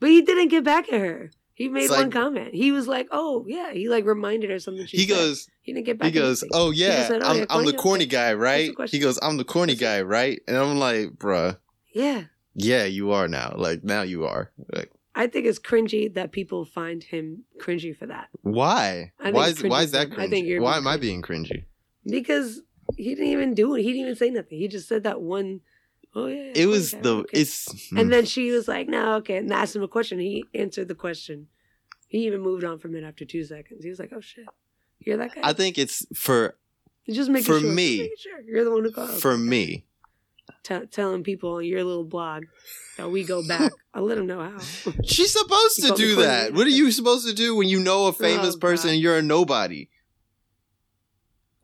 But he didn't get back at her. He made It's one like- comment. He was like, "Oh yeah," he like reminded her something. She He said. goes, he didn't get back. he at goes, oh He yeah, said, "Oh, I'm, yeah, I'm the corny? guy, right? He goes, I'm the corny guy, right? And I'm like, bruh, yeah. yeah, you are now. Like now you are. Like I think it's cringy that people find him cringy for that why? Why is why is that cringy? I think you're why am I being cringy? because he didn't even do it. He didn't even say nothing. He just said that one. Oh yeah. It was okay, the okay." it's And hmm. then she was like, "No, okay," and asked him a question. He answered the question. He even moved on from it after two seconds. He was like, "Oh shit, you're that guy." I think it's for just making for sure, me- sure. you're the one who called. for me. T- telling people on your little blog that we go back. I'll let them know how. She's supposed to do that. What are you supposed to do when you know a oh, famous Oh, person and you're a nobody?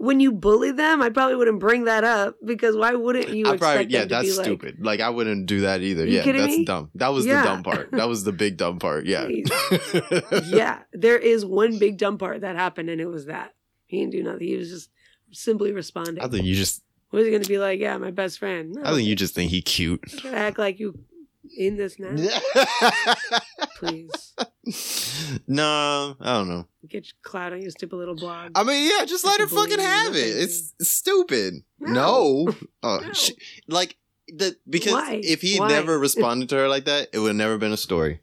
When you bully them, I probably wouldn't bring that up because why wouldn't you? I probably yeah, that's be like, stupid. Like I wouldn't do that either. Yeah, that's me? dumb. That was Yeah. the dumb part. That was the big dumb part. Yeah. yeah, there is one big dumb part that happened, and it was that he didn't do nothing. He was just simply responding. I think you just Was he going to be like, "Yeah, my best friend"? No, I think you just think he cute. act like you in this now, please. No, I don't know. Get your clout on your stupid little blog. I mean, yeah, just let her Fucking bully fucking you, have it. It's, stupid. No. No, Uh, No. she- like the because Why? if he had Why? never responded to her like that, it would have never been a story.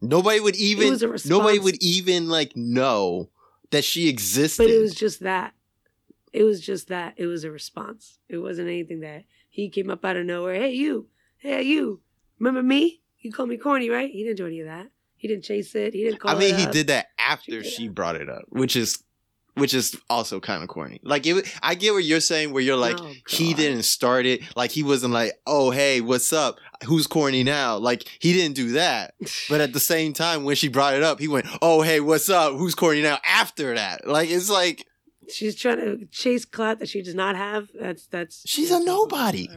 Nobody would even. Nobody would even like know that she existed. But it was just that. It was just that. It was a response. It wasn't anything that he came up out of nowhere. Hey, you. Hey, you. Remember me? You called me corny, right? He didn't do any of that. He didn't chase it. He didn't call I mean, he up. did that after did she brought it up, which is, which is also kind of corny. Like it, I get what you're saying, where you're like, Oh, he didn't start it. Like he wasn't like, oh hey, what's up? Who's corny now? Like he didn't do that. But at the same time, when she brought it up, he went, oh hey, what's up? Who's corny now? After that, like it's like She's trying to chase clout that she does not have. That's that's. She's that's a nobody.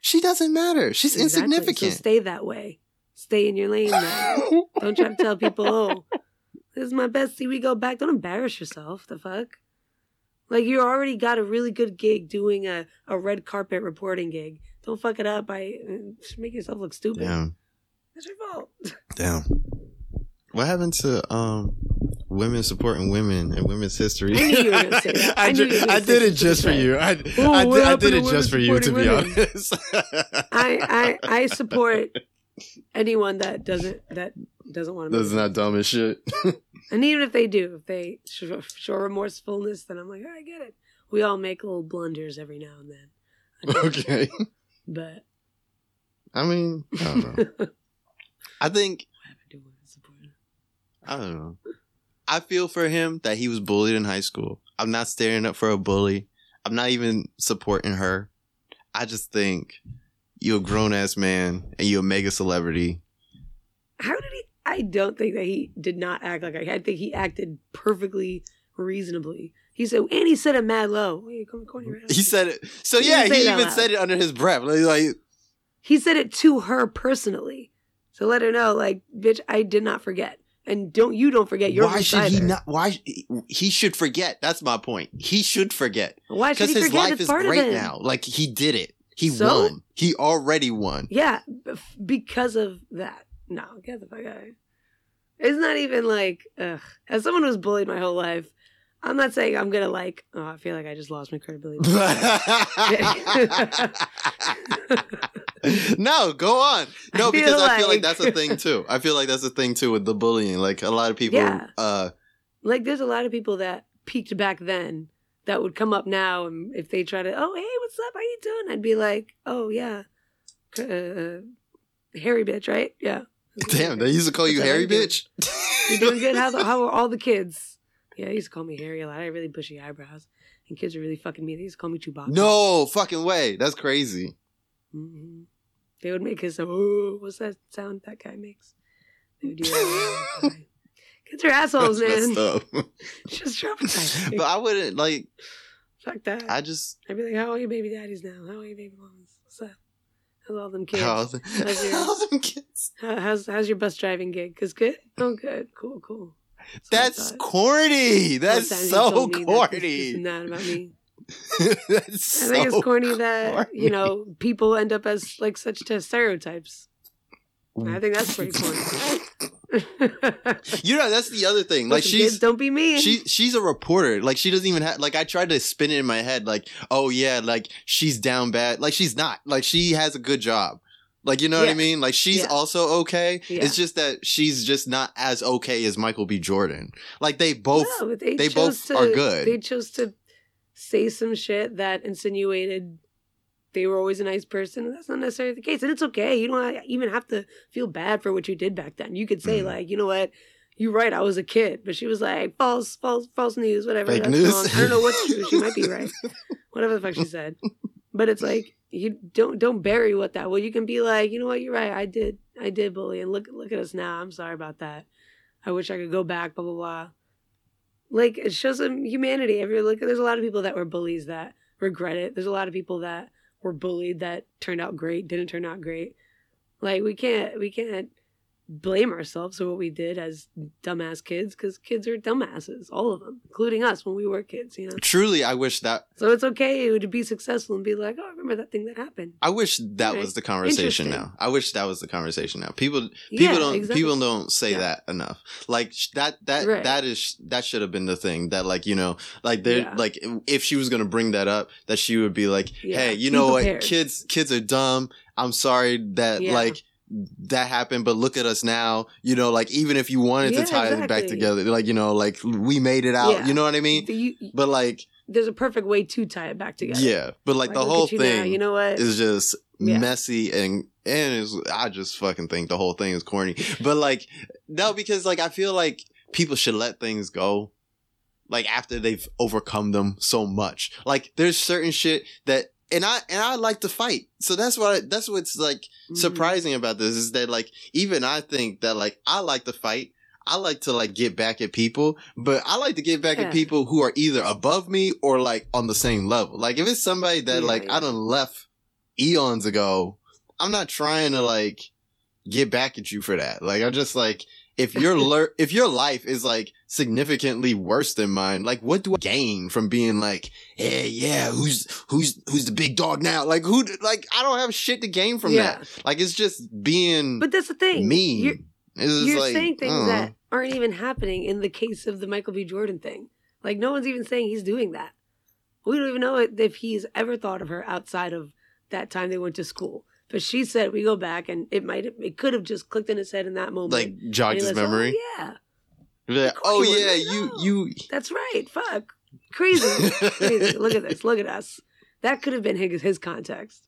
She doesn't matter. She's Exactly. insignificant. So stay that way. Stay in your lane. Then. Don't try to tell people, oh, this is my bestie. We go back. Don't embarrass yourself. The fuck? Like you already got a really good gig doing a, a red carpet reporting gig. Don't fuck it up by uh, make yourself look stupid. Damn, That's your fault. damn. What happened to um women supporting women and women's history? I knew you were gonna say that. I I, knew you were gonna I did it just for you. I, Ooh, I, did, I did it just for you, to be women? honest. I, I I support anyone that doesn't that doesn't want to. That's not dumb as shit. And even if they do, if they show, show remorsefulness, then I'm like, "Oh, I get it. We all make little blunders every now and then. I get it. okay. But I mean, I don't know. I think what happened to women supporting? I don't know. I feel for him that he was bullied in high school. I'm not standing up for a bully. I'm not even supporting her. I just think you're a grown ass man and you're a mega celebrity. How did he? I don't think that he did not act like I. I think he acted perfectly reasonably. He said, and he said it mad low. Come around. He said it. So He yeah, he even loud. said it under his breath. Like, like He said it to her personally. So let her know, like, bitch, I did not forget. And don't you don't forget you're why should he not? Why he should forget? That's my point. He should forget Why should because he his forget? life it's is great now. Like he did it. He So? won. He already won. Yeah, because of that. No, get the fuck out. It's not even like, ugh. As someone who's bullied my whole life, I'm not saying I'm gonna like. Oh, I feel like I just lost my credibility. no, go on. No, I feel because I feel like like- that's a thing too. I feel like that's a thing too with the bullying. Like a lot of people Yeah. uh like, there's a lot of people that peaked back then that would come up now, and if they try to, oh, hey, what's up? How you doing? I'd be like, oh yeah, uh, uh, hairy bitch, right? Yeah. damn, they used to call you That's what Harry I do. bitch. You're doing good? How, how are all the kids? Yeah, they used to call me hairy a lot. I had really bushy eyebrows. And kids are really fucking me. They used to call me Chewbacca. no fucking way. That's crazy. hmm They would make his, oh, what's that sound that guy makes? They would do that. All the time. Kids are assholes, That's man. messed up. Just traumatizing. but I wouldn't like Fuck that. I just I'd be like, how are your baby daddies now? How are your baby mamas? What's up? How's all them kids? how, How's your- how them kids. How, how's how's your bus driving gig? Cause good. Oh, good. Cool, cool. what I That's corny. That's so me that this- this is corny. not about me. That's I think so it's corny that you know people end up as like such to stereotypes. I think that's pretty corny. You know, that's the other thing. Like Listen, kids, don't be mean. she she's a reporter. Like she doesn't even have like I tried to spin it in my head like, "Oh yeah, like she's down bad." Like she's not. Like she has a good job. Like you know what I mean? Like she's Yeah. also okay. Yeah. It's just that she's just not as okay as Michael B. Jordan. Like they both No, they, they both to, are good. They chose to say some shit that insinuated they were always a nice person. That's not necessarily the case, and it's okay. You don't even have to feel bad for what you did back then. You could say Mhm. like, you know what, you're right. I was a kid, but she was like false, false, false news, whatever. Fake that's news. wrong. I don't know what's true. She might be right. whatever the fuck she said. But it's like you don't don't bury what that. Well, you can be like, you know what, you're right. I did, I did bully, and look look at us now. I'm sorry about that. I wish I could go back. Blah blah blah. Like it shows some humanity. Every look, there's a lot of people that were bullies that regret it. There's a lot of people that were bullied that turned out great, didn't turn out great. Like we can't we can't blame ourselves for what we did as dumbass kids because kids are dumbasses, all of them, including us when we were kids. You know, truly I wish that so it's okay to be successful and be like, oh, I remember that thing that happened. I wish that Right. was the conversation now. I wish that was the conversation now. People people Yeah, don't exactly. people don't say Yeah. that enough like that that Right. that is that should have been the thing that like you know like there Yeah. like if she was gonna bring that up that she would be like hey you know prepared. what kids kids are dumb i'm sorry that like that happened but look at us now you know like even if you wanted Yeah, to tie it back together like you know like we made it out Yeah. you know what i mean You- but like there's a perfect way to tie it back together. yeah but like, the whole you thing now, you know what? is just Yeah. messy and and I just fucking think the whole thing is corny. But like no, because like I feel like people should let things go. Like after they've overcome them so much. Like there's certain shit that and I and I like to fight. So that's what I, that's what's like Mhm. surprising about this is that like even I think that like I like to fight. I like to like get back at people, but I like to get back Yeah. at people who are either above me or like on the same level. Like if it's somebody that Yeah, like I yeah. done left eons ago, I'm not trying to like get back at you for that. Like I just like if your ler- if your life is like significantly worse than mine, like what do I gain from being like, hey, yeah, who's who's who's the big dog now? Like who? Like I don't have shit to gain from Yeah. that. Like it's just being But that's the thing. Me. You're, you're like, saying things uh, that aren't even happening in the case of the Michael B. Jordan thing. Like no one's even saying he's doing that. We don't even know if he's ever thought of her outside of that time they went to school. But she said we go back, and it might it could have just clicked in his head in that moment. like jogged his oh, memory. yeah, Be like, oh yeah, you you. that's right. Fuck, crazy, crazy. Look at this. Look at us. That could have been his, his context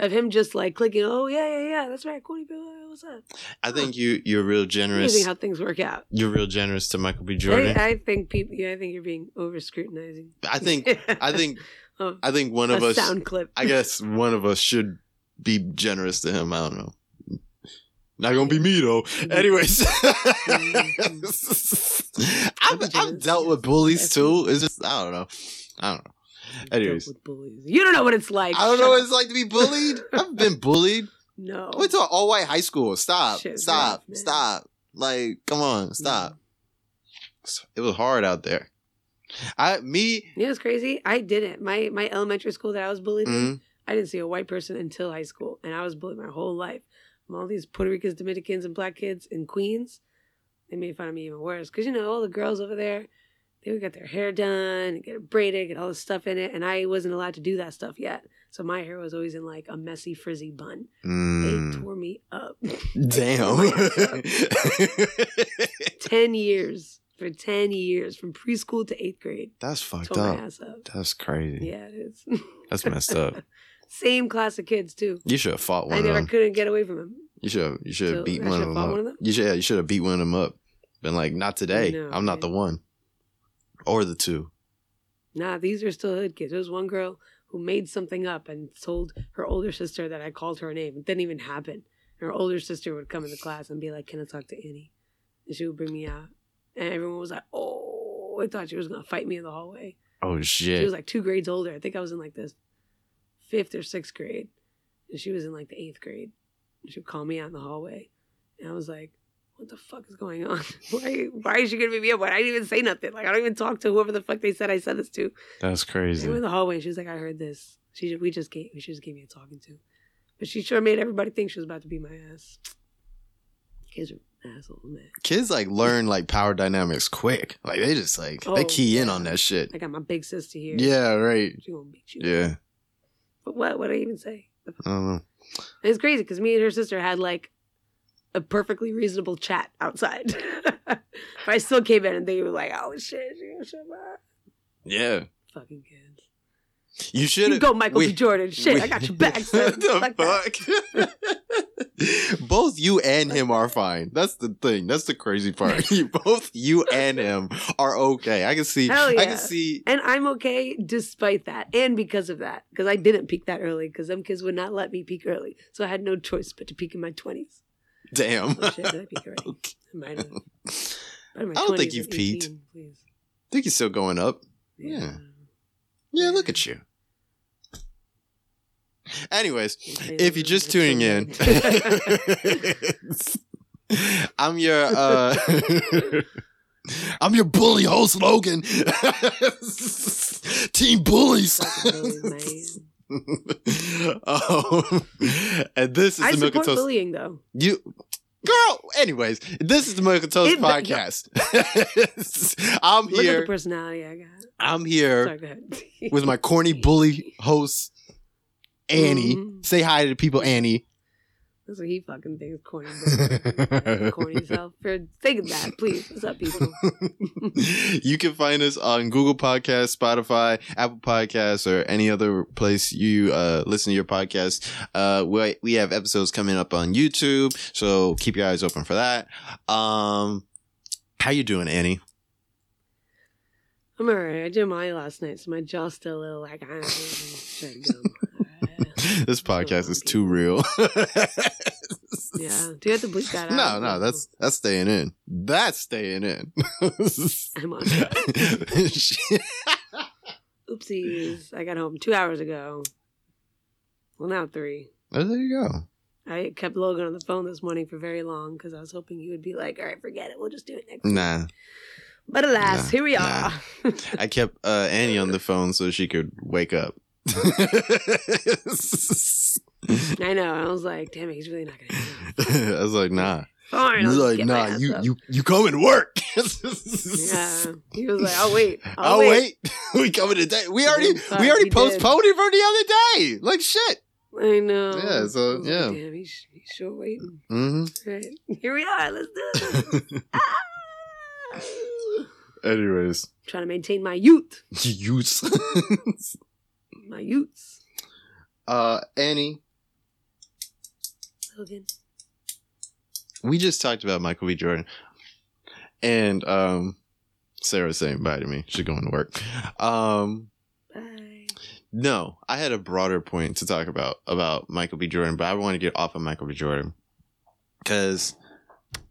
of him just like clicking. Oh yeah, yeah, yeah. That's right. Bill. What's up? I think you you're real generous. Amazing how things work out. You're real generous to Michael B. Jordan. I, I think people. Yeah, I think you're being over scrutinizing. I think I think of I think one of a us. sound clip. I guess one of us should be generous to him. I don't know. Not gonna be me though. Anyways, I've, I've dealt with bullies too. It's just I don't know. I don't know. Anyways, with bullies. You don't know what it's like. I don't Shut know what up. it's like to be bullied. I've been bullied. No. I went to an all white high school. Stop. Shit, stop. rough, stop. Like, come on, stop. It was hard out there. I me You know, it's crazy. I didn't. My my elementary school that I was bullied in, mm, I didn't see a white person until high school, and I was bullied my whole life. From all these Puerto Ricans, Dominicans, and black kids in Queens, they made fun of me even worse because you know all the girls over there, they would get their hair done, and get it braided, get all this stuff in it, and I wasn't allowed to do that stuff yet. So my hair was always in like a messy frizzy bun. They mm, tore me up. damn. ten years for ten years from preschool to eighth grade. That's fucked up. up. That's crazy. Yeah, it is. That's messed up. Same class of kids too. You should have fought one I of never them. couldn't get away from him. You should have. you should So, have beat I one of them up. one of them? You should yeah, you should have beat one of them up. Been like, not today. No, I'm not the one. Or the two. Nah, these are still hood kids. There was one girl who made something up and told her older sister that I called her a name. It didn't even happen. Her older sister would come into class and be like, "Can I talk to Annie?" And she would bring me out, and everyone was like, "Oh!" I thought she was gonna fight me in the hallway. Oh shit! She was like two grades older. I think I was in like the fifth or sixth grade, and she was in like the eighth grade. And she would call me out in the hallway, and I was like, "What the fuck is going on? Why? Why is she gonna beat me up? Why I didn't even say nothing? Like I don't even talk to whoever the fuck they said I said this to." That's crazy. We were in the hallway, and she was like, "I heard this." She ju- we just gave we just gave me a talking to, but she sure made everybody think she was about to beat my ass. Kids are assholes, man. Kids like learn like power dynamics quick. Like they just like they Oh, key in on that shit. I got my big sister here. Yeah, right. She gonna beat you. Yeah. But what? What did I even say? I don't know. It's crazy because me and her sister had like a perfectly reasonable chat outside. but I still came in and they were like, "Oh shit, she gonna shut up." Yeah. Fucking kids. You should go, Michael B. Jordan. Shit, we- I got your back. Son. the Fuck? Both you and him are fine. That's the thing. That's the crazy part. Both you and him are okay. I can see. Hell I can see. And I'm okay despite that, and because of that, because I didn't peak that early, because them kids would not let me peak early, so I had no choice but to peak in my twenties. Damn. Oh shit, did I peak? Okay. I might have. But in my I don't think you've peaked. 18, Please. I think he's still going up. Yeah. Yeah, look at you. Anyways, if you're just tuning in, I'm your uh I'm your bully host Logan. Team bullies. um, and this is I the Milk and support Toast. bullying though. You girl, anyways, this is the and Toast It- podcast. I'm here. Look at the personality I got. I'm here Sorry, with my corny bully host Annie. Mhm. Say hi to the people, Annie. That's what he fucking thinks corny. Corny self. For thinking that, please. What's up, people? you can find us on Google Podcasts, Spotify, Apple Podcasts, or any other place you uh, listen to your podcast. Uh, we, we have episodes coming up on YouTube, so keep your eyes open for that. Um, how you doing, Annie? I'm alright. I did mine last night, so my jaw's still a little like I don't know. Straight gum. Alright. this podcast is too real. Yeah. Do you have to bleep that out? No, no, that's that's staying in. That's staying in. I'm on. Oopsies. I got home two hours ago. Well, now three. Oh, there you go. I kept Logan on the phone this morning for very long because I was hoping he would be like, all right, forget it. We'll just do it next week. Nah, But alas, Nah, here we nah. are. I kept uh, Annie on the phone so she could wake up. I know. I was like, damn it, he's really not going to do. I was like, nah. Fine. He was like, nah, you up. you you come and work. Yeah. He was like, I'll wait. I'll, I'll wait. wait. we coming today. We already Fuck, we already he did. postponed it from the other day. Like shit. I know. Yeah, so, yeah. Like, damn, he's, he's sure waiting. Mm-hmm. Right. Here we are. Let's do it. Ah! Anyways, Trying to maintain my youth. use. My youths. uh, Annie, Logan. we just talked about Michael B. Jordan, and um, Sarah's saying bye to me. She's going to work. Um, Bye. no, I had a broader point to talk about about Michael B. Jordan, but I want to get off of Michael B. Jordan because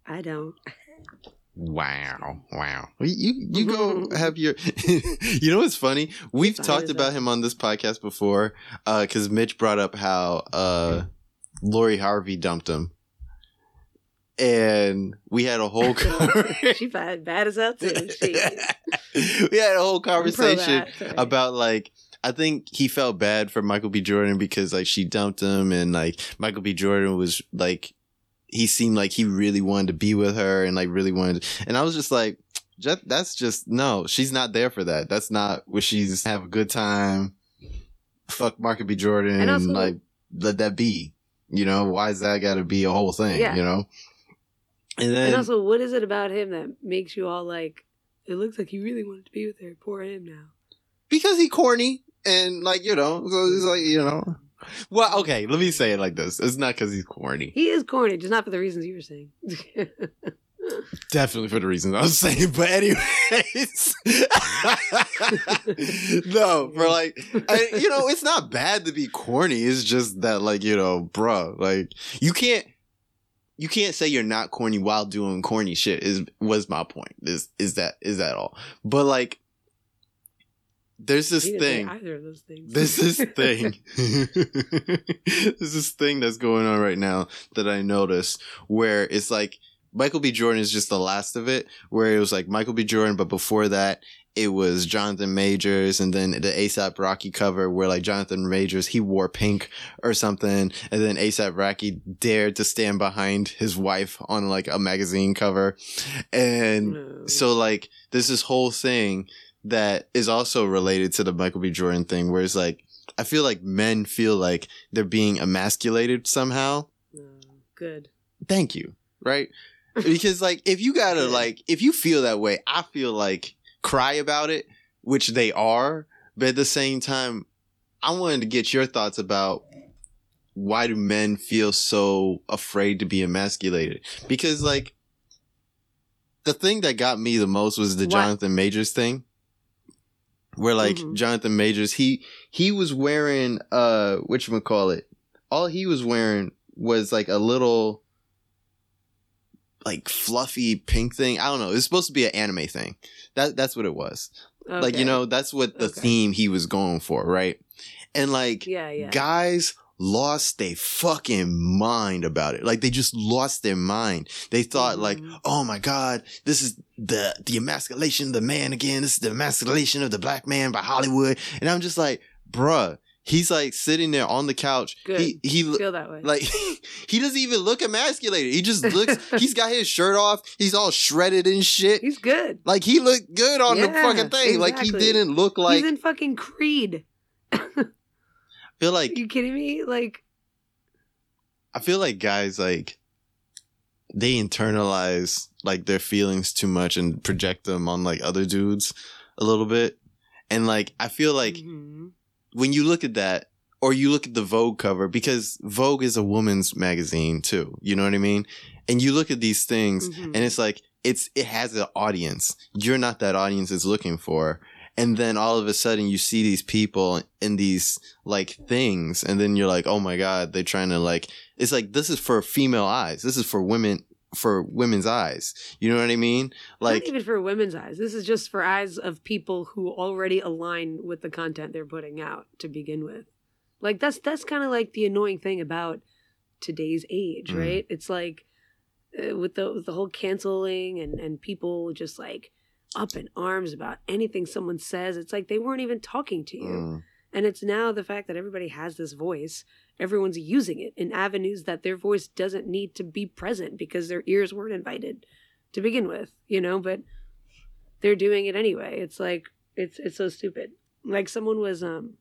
I don't. wow, wow, you you go have your. you know what's funny? We've talked about him on this podcast before because Mitch brought up how uh, Lori Harvey dumped him. And we had a whole conversation. she bad, bad as hell too. She, we had a whole conversation that. About like I think he felt bad for Michael B. Jordan because like she dumped him and like Michael B. Jordan was like he seemed like he really wanted to be with her and like really wanted and I was just like that's just no she's not there for that that's not what she's have a good time fuck Michael B. Jordan And also- like let that be you know why is that got to be a whole thing Yeah. you know and then and also, what is it about him that makes you all like? It looks like he really wanted to be with her. Poor him now. because he corny and like you know so it's like you know well okay let me say it like this. It's not because he's corny. He is corny, just not for the reasons you were saying. definitely for the reasons i was saying but anyways. No for like I, you know it's not bad to be corny. It's just that like you know bruh like you can't you can't say you're not corny while doing corny shit is was my point is is that is that all. But like there's this He didn't say thing either of those things. There's this thing. There's this thing that's going on right now that I notice where it's like Michael B. Jordan is just the last of it, where it was like Michael B. Jordan, but before that, it was Jonathan Majors, and then the ASAP Rocky cover where like Jonathan Majors he wore pink or something, and then ASAP Rocky dared to stand behind his wife on like a magazine cover, and No. so like there's this whole thing that is also related to the Michael B. Jordan thing, where it's like I feel like men feel like they're being emasculated somehow. No. good. Thank you, right? Because like if you gotta like if you feel that way, I feel like cry about it, which they are, but at the same time, I wanted to get your thoughts about why do men feel so afraid to be emasculated? Because like the thing that got me the most was the What? Jonathan Majors thing. Where like Mhm. Jonathan Majors, he he was wearing uh what call it? All he was wearing was like a little like fluffy pink thing. I don't know. It's supposed to be an anime thing. That that's what it was. Like you know, that's what the Okay. theme he was going for, right? And like Yeah, yeah. guys lost their fucking mind about it. Like they just lost their mind. They thought like, Mhm. oh my god, this is the the emasculation of the man again. This is the emasculation of the black man by Hollywood. And I'm just like, bruh, he's like sitting there on the couch. Good. He he feel that way. like he doesn't even look emasculated. He just looks. he's got his shirt off. He's all shredded and shit. he's good. Like he looked good on the fucking thing. Like he didn't look like. he's in fucking Creed. feel like you kidding me? Like, I feel like guys like they internalize like their feelings too much and project them on like other dudes a little bit. And like I feel like mhm. when you look at that or you look at the Vogue cover because Vogue is a woman's magazine too. You know what I mean? And you look at these things Mhm. and it's like it's it has an audience. You're not that audience is looking for. And then all of a sudden you see these people in these like things and then you're like, "Oh my god, they're trying to like it's like this is for female eyes. This is for women for women's eyes." You know what I mean? Like not even for women's eyes. This is just for eyes of people who already align with the content they're putting out to begin with. Like that's that's kind of like the annoying thing about today's age, Mm. right? It's like uh, with the with the whole canceling and and people just like up in arms about anything someone says. It's like they weren't even talking to you. mm, And it's now the fact that everybody has this voice, everyone's using it in avenues that their voice doesn't need to be present because their ears weren't invited to begin with, you know, but they're doing it anyway. It's like it's it's so stupid. Like someone was um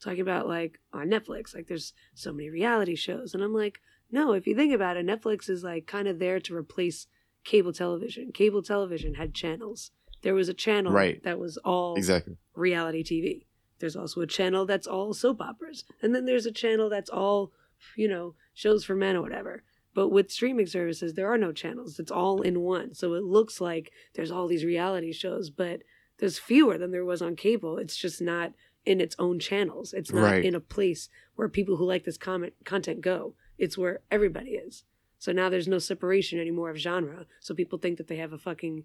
talking about like on Netflix, like there's so many reality shows and I'm like, no, if you think about it, Netflix is like kind of there to replace cable television. Cable television had channels. There was a channel Right. that was all exactly. reality TV. There's also a channel that's all soap operas. And then there's a channel that's all, you know, shows for men or whatever. But with streaming services, there are no channels. It's all in one. So it looks like there's all these reality shows, but there's fewer than there was on cable. It's just not in its own channels. It's not Right. in a place where people who like this comment content go. It's where everybody is. So now there's no separation anymore of genre. So people think that they have a fucking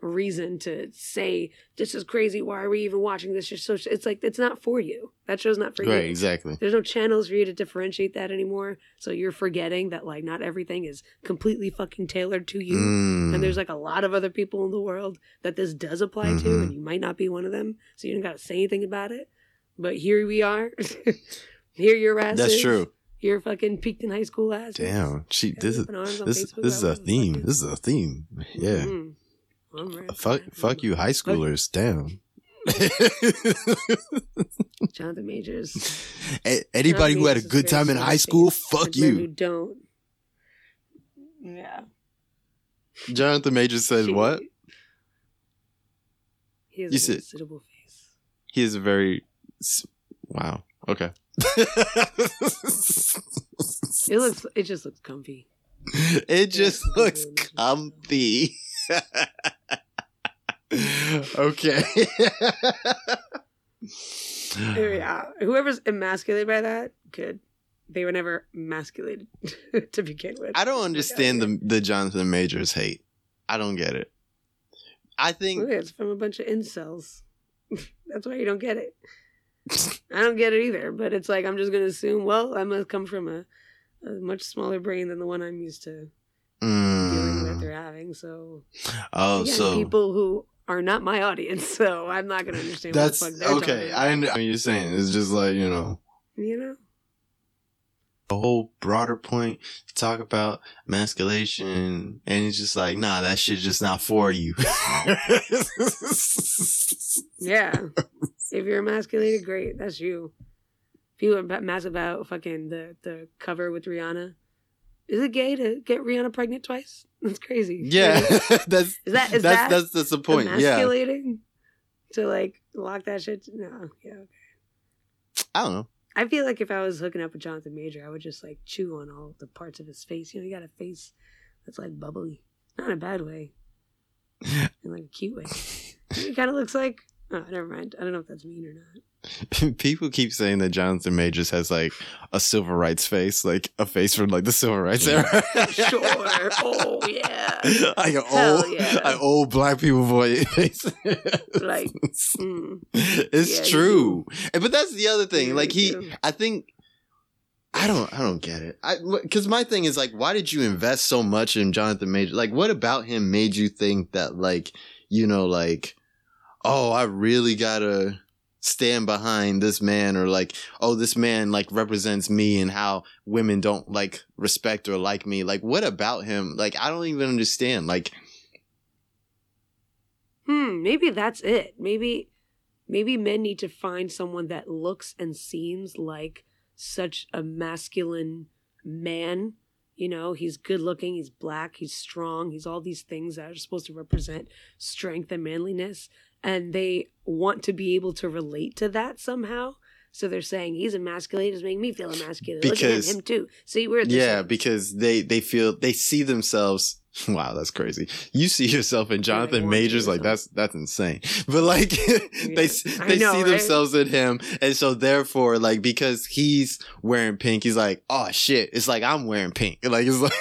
reason to say this is crazy. Why are we even watching this? Just so it's like it's not for you. That show's not for you. Right, you. exactly. There's no channels for you to differentiate that anymore. So you're forgetting that like not everything is completely fucking tailored to you. Mm. And there's like a lot of other people in the world that this does apply to, Mhm. and you might not be one of them. So you don't got to say anything about it. But here we are. here your ass That's is. true. You're fucking peaked in high school ass. Damn. She this is Open arms on this this is a theme. This is a theme. Yeah. Mhm. I'm. Fuck fuck you high schoolers. Damn. Jonathan Majors. A- Anybody who had a good time in high school, fuck And men Who you. don't. Yeah. Jonathan Majors said She- what? He has You a said- very suitable face. He is a very wow. Okay. It looks. It just looks comfy. It just looks comfy. okay. Yeah. Whoever's emasculated by that, good. They were never emasculated to begin with. I don't understand the the Jonathan Majors hate. I don't get it. I think it's from a bunch of incels. That's why you don't get it. I don't get it either. But it's like I'm just gonna assume. Well, I must come from a, a much smaller brain than the one I'm used to dealing with. Mm. you're having. So Oh, again, so people who are not my audience, so I'm not gonna understand. that's what the fuck they're okay. I know what you're saying. It's just like you know. you know. a whole broader point to talk about masculation and it's just like nah that shit just not for you Yeah. if you're emasculated, great. That's you. If you were mad about fucking the, the cover with Rihanna, is it gay to get Rihanna pregnant twice? That's crazy. yeah that's Is that is that's that that's that's the point yeah emasculating? To like lock that shit? No. Yeah. Okay. i don't know I feel like if I was hooking up with Jonathan Major, I would just like chew on all the parts of his face. You know, he got a face that's like bubbly, not in a bad way, in like a cute way. He kind of looks like. Oh, never mind. I don't know if that's mean or not. people keep saying that jonathan majors has like a civil rights face like a face from like the civil rights era Sure. Oh yeah. like an Hell old, yeah. an old black people voice. Like, Mm. it's Yeah, you true, but that's the other thing. Yeah, like he, do. I think, I don't, I don't get it. I because my thing is like, why did you invest so much in Jonathan Major? Like, what about him made you think that like, you know, like, oh, I really gotta stand behind this man or like oh this man like represents me and how women don't like respect or like me like what about him like i don't even understand like Hmm. Maybe that's it. Maybe, maybe men need to find someone that looks and seems like such a masculine man. You know, he's good looking, he's black, he's strong, he's all these things that are supposed to represent strength and manliness. And they want to be able to relate to that somehow. So they're saying he's emasculated, it's making me feel emasculated. Look at him, him too. See, we're yeah same. because they they feel they see themselves wow that's crazy you see yourself in jonathan to majors like that's that's insane but like they s- I they know, see right? themselves in him and so therefore like because he's wearing pink he's like oh shit it's like i'm wearing pink like it's like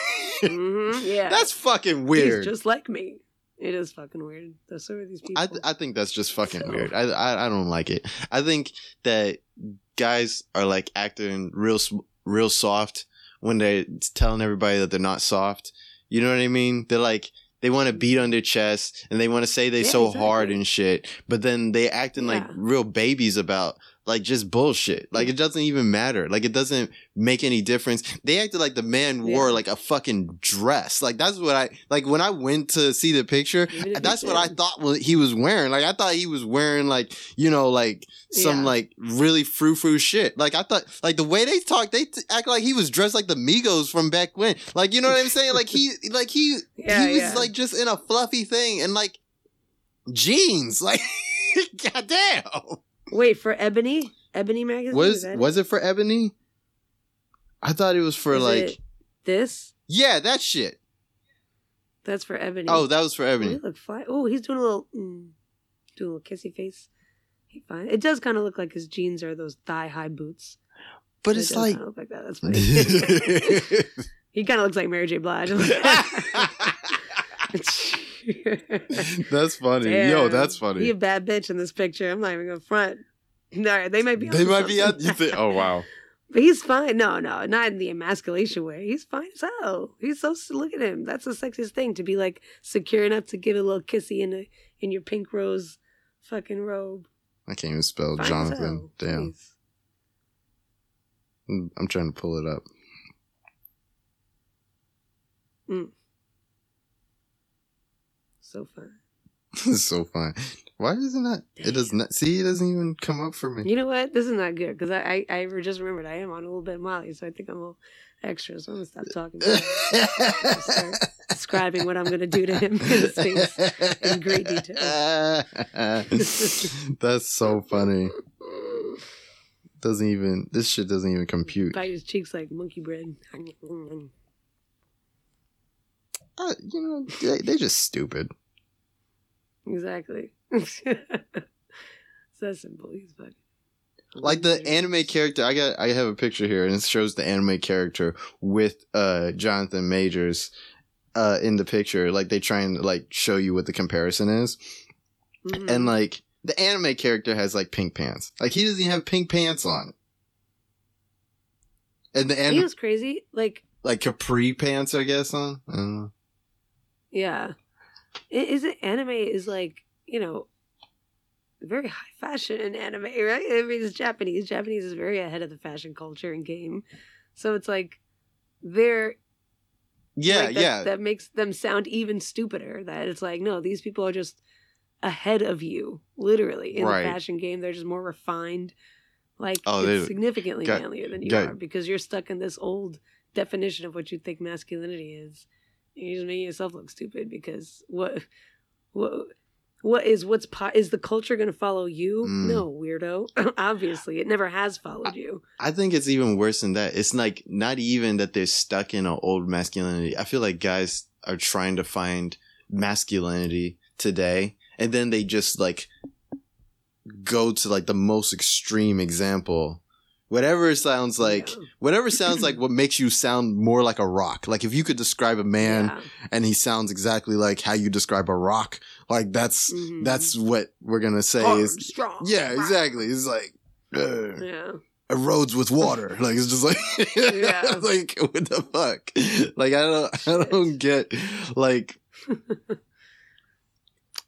Mhm, yeah. that's fucking weird He's just like me. It is fucking weird. That's so are these people. I, I think that's just fucking So- weird. I, I I don't like it. I think that guys are like acting real real soft when they're telling everybody that they're not soft. You know what I mean? They're like they want to mm-hmm. beat on their chest and they want to say they Yeah, so hard and shit, but then they acting like real babies about like just bullshit. Like it doesn't even matter. Like it doesn't make any difference. They acted like the man wore Yeah. like a fucking dress. Like that's what I like when I went to see the picture. Even if he That's what I thought he was wearing. Like I thought he was wearing like you know like some Yeah. like really frou frou shit. Like I thought like the way they talk, they t- act like he was dressed like the Migos from back when. Like you know what I'm saying? Like he like he Yeah, he was like just in a fluffy thing and like jeans. Like goddamn. Wait for Ebony. Ebony magazine. Was was it for Ebony? I thought it was for Is like this? yeah that shit. That's for Ebony. Oh, that was for Oh, he Ebony. look fine. Oh, he's doing a little, mm, doing a little kissy face. He fine. It does kind of look like his jeans are those thigh high boots. But It it's does like like that. That's funny. he kind of looks like Mary J. Blige. that's funny. Yo, that's funny. He a bad bitch in this picture. I'm not even gonna front. All right, they might be. They might be out. something. You think? Oh wow. But he's fine. No, no, not in the emasculation way. He's fine as hell. He's so look at him. That's the sexiest thing to be like secure enough to give a little kissy in a, in your pink rose fucking robe. I can't even spell Fine Jonathan. hell. Damn. Jeez. I'm trying to pull it up. Mm. So fun. it's so fun. Why doesn't that? It does not. See, it doesn't even come up for me. You know what? This is not good because I, I I just remembered I am on a little bit of Molly, so I think I'm a little extra. So I'm gonna stop talking. Start describing what I'm gonna do to him in his face in great detail. That's so funny. Doesn't even. This shit doesn't even compute. Bite his cheeks like monkey bread. Uh, you know, they, they just stupid. Exactly. it's that simple. He's fucking. Like the anime character, I got. I have a picture here, and it shows the anime character with uh Jonathan Majors, uh in the picture. Like they try and like show you what the comparison is, Mhm. and like the anime character has like pink pants. Like he doesn't even have pink pants on. And the he anime was crazy. Like like capri pants, I guess on. I don't know. Yeah. Is it anime is like, you know, very high fashion in anime, right? I mean, it's Japanese. Japanese is very ahead of the fashion culture and game. So it's like they're Yeah, like, that, yeah. That makes them sound even stupider. That it's like, no, these people are just ahead of you, literally. In Right. the fashion game, they're just more refined. Like Oh, it's significantly got- manlier than you got- are because you're stuck in this old definition of what you think masculinity is. You're just making yourself look stupid because what what what is what's po- is the culture going to follow you? Mm. No, weirdo. Obviously, it never has followed you. I think it's even worse than that. It's like not even that they're stuck in an old masculinity. I feel like guys are trying to find masculinity today and then they just like go to like the most extreme example. Whatever sounds like Yeah. whatever sounds like what makes you sound more like a rock. Like if you could describe a man Yeah. and he sounds exactly like how you describe a rock, like that's Mhm. that's what we're gonna say Hard, is strong. yeah, rock. exactly. It's like uh, Yeah. erodes with water. Like it's just like, Yeah. like what the fuck? Like I don't, I don't get like.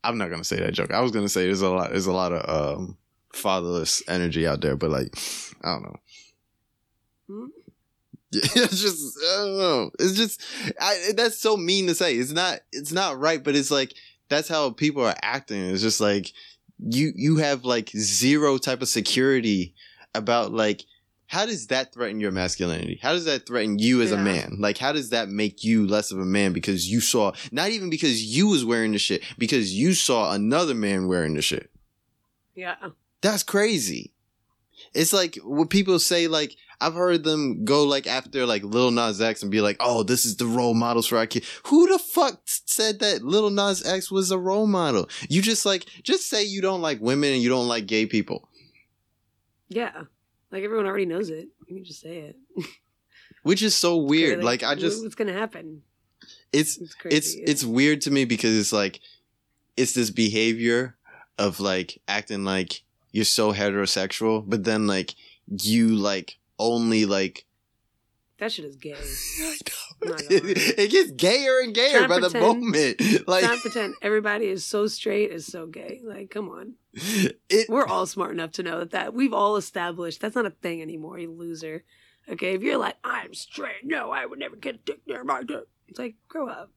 I'm not gonna say that joke. I was gonna say there's a lot, there's a lot of um, fatherless energy out there, but like, I don't know. Hmm? It's just, I don't know. It's just, I, that's so mean to say. It's not, it's not right, but it's like that's how people are acting. It's just like you, you have like zero type of security about like how does that threaten your masculinity? How does that threaten you as a man? Like how does that make you less of a man because you saw not even because you was wearing the shit, because you saw another man wearing the shit. Yeah. That's crazy. It's like what people say, like, I've heard them go like after like Lil Nas X and be like, oh, this is the role models for our kid. Who the fuck said that Lil Nas X was a role model? You just like, just say you don't like women and you don't like gay people. Yeah. Like everyone already knows it. You can just say it. Which is so weird. Like, I just, what's gonna happen? it's, It's crazy. it's, it's weird to me because it's like, it's this behavior of like acting like you're so heterosexual, but then like you like only like that shit is gay. I know. Not it gets gayer and gayer by the moment. Like Not pretend everybody is so straight is so gay. Like, come on. it. We're all smart enough to know that, that we've all established that's not a thing anymore, you loser. Okay, if you're like, I'm straight, no, I would never get a dick near my dick. It's like, grow up.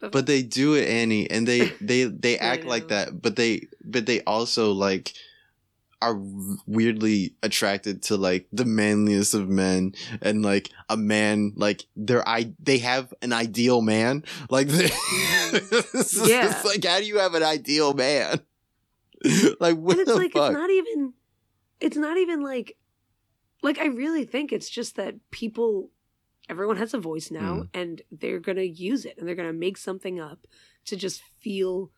But they do it, Annie, and they they they act like that. But they but they also like are weirdly attracted to like the manliest of men and like a man like their i they have an ideal man like they. Yeah. it's like how do you have an ideal man like what and it's the like fuck it's not even it's not even like like i really think it's just that people everyone has a voice now Mm. and they're gonna use it and they're gonna make something up to just feel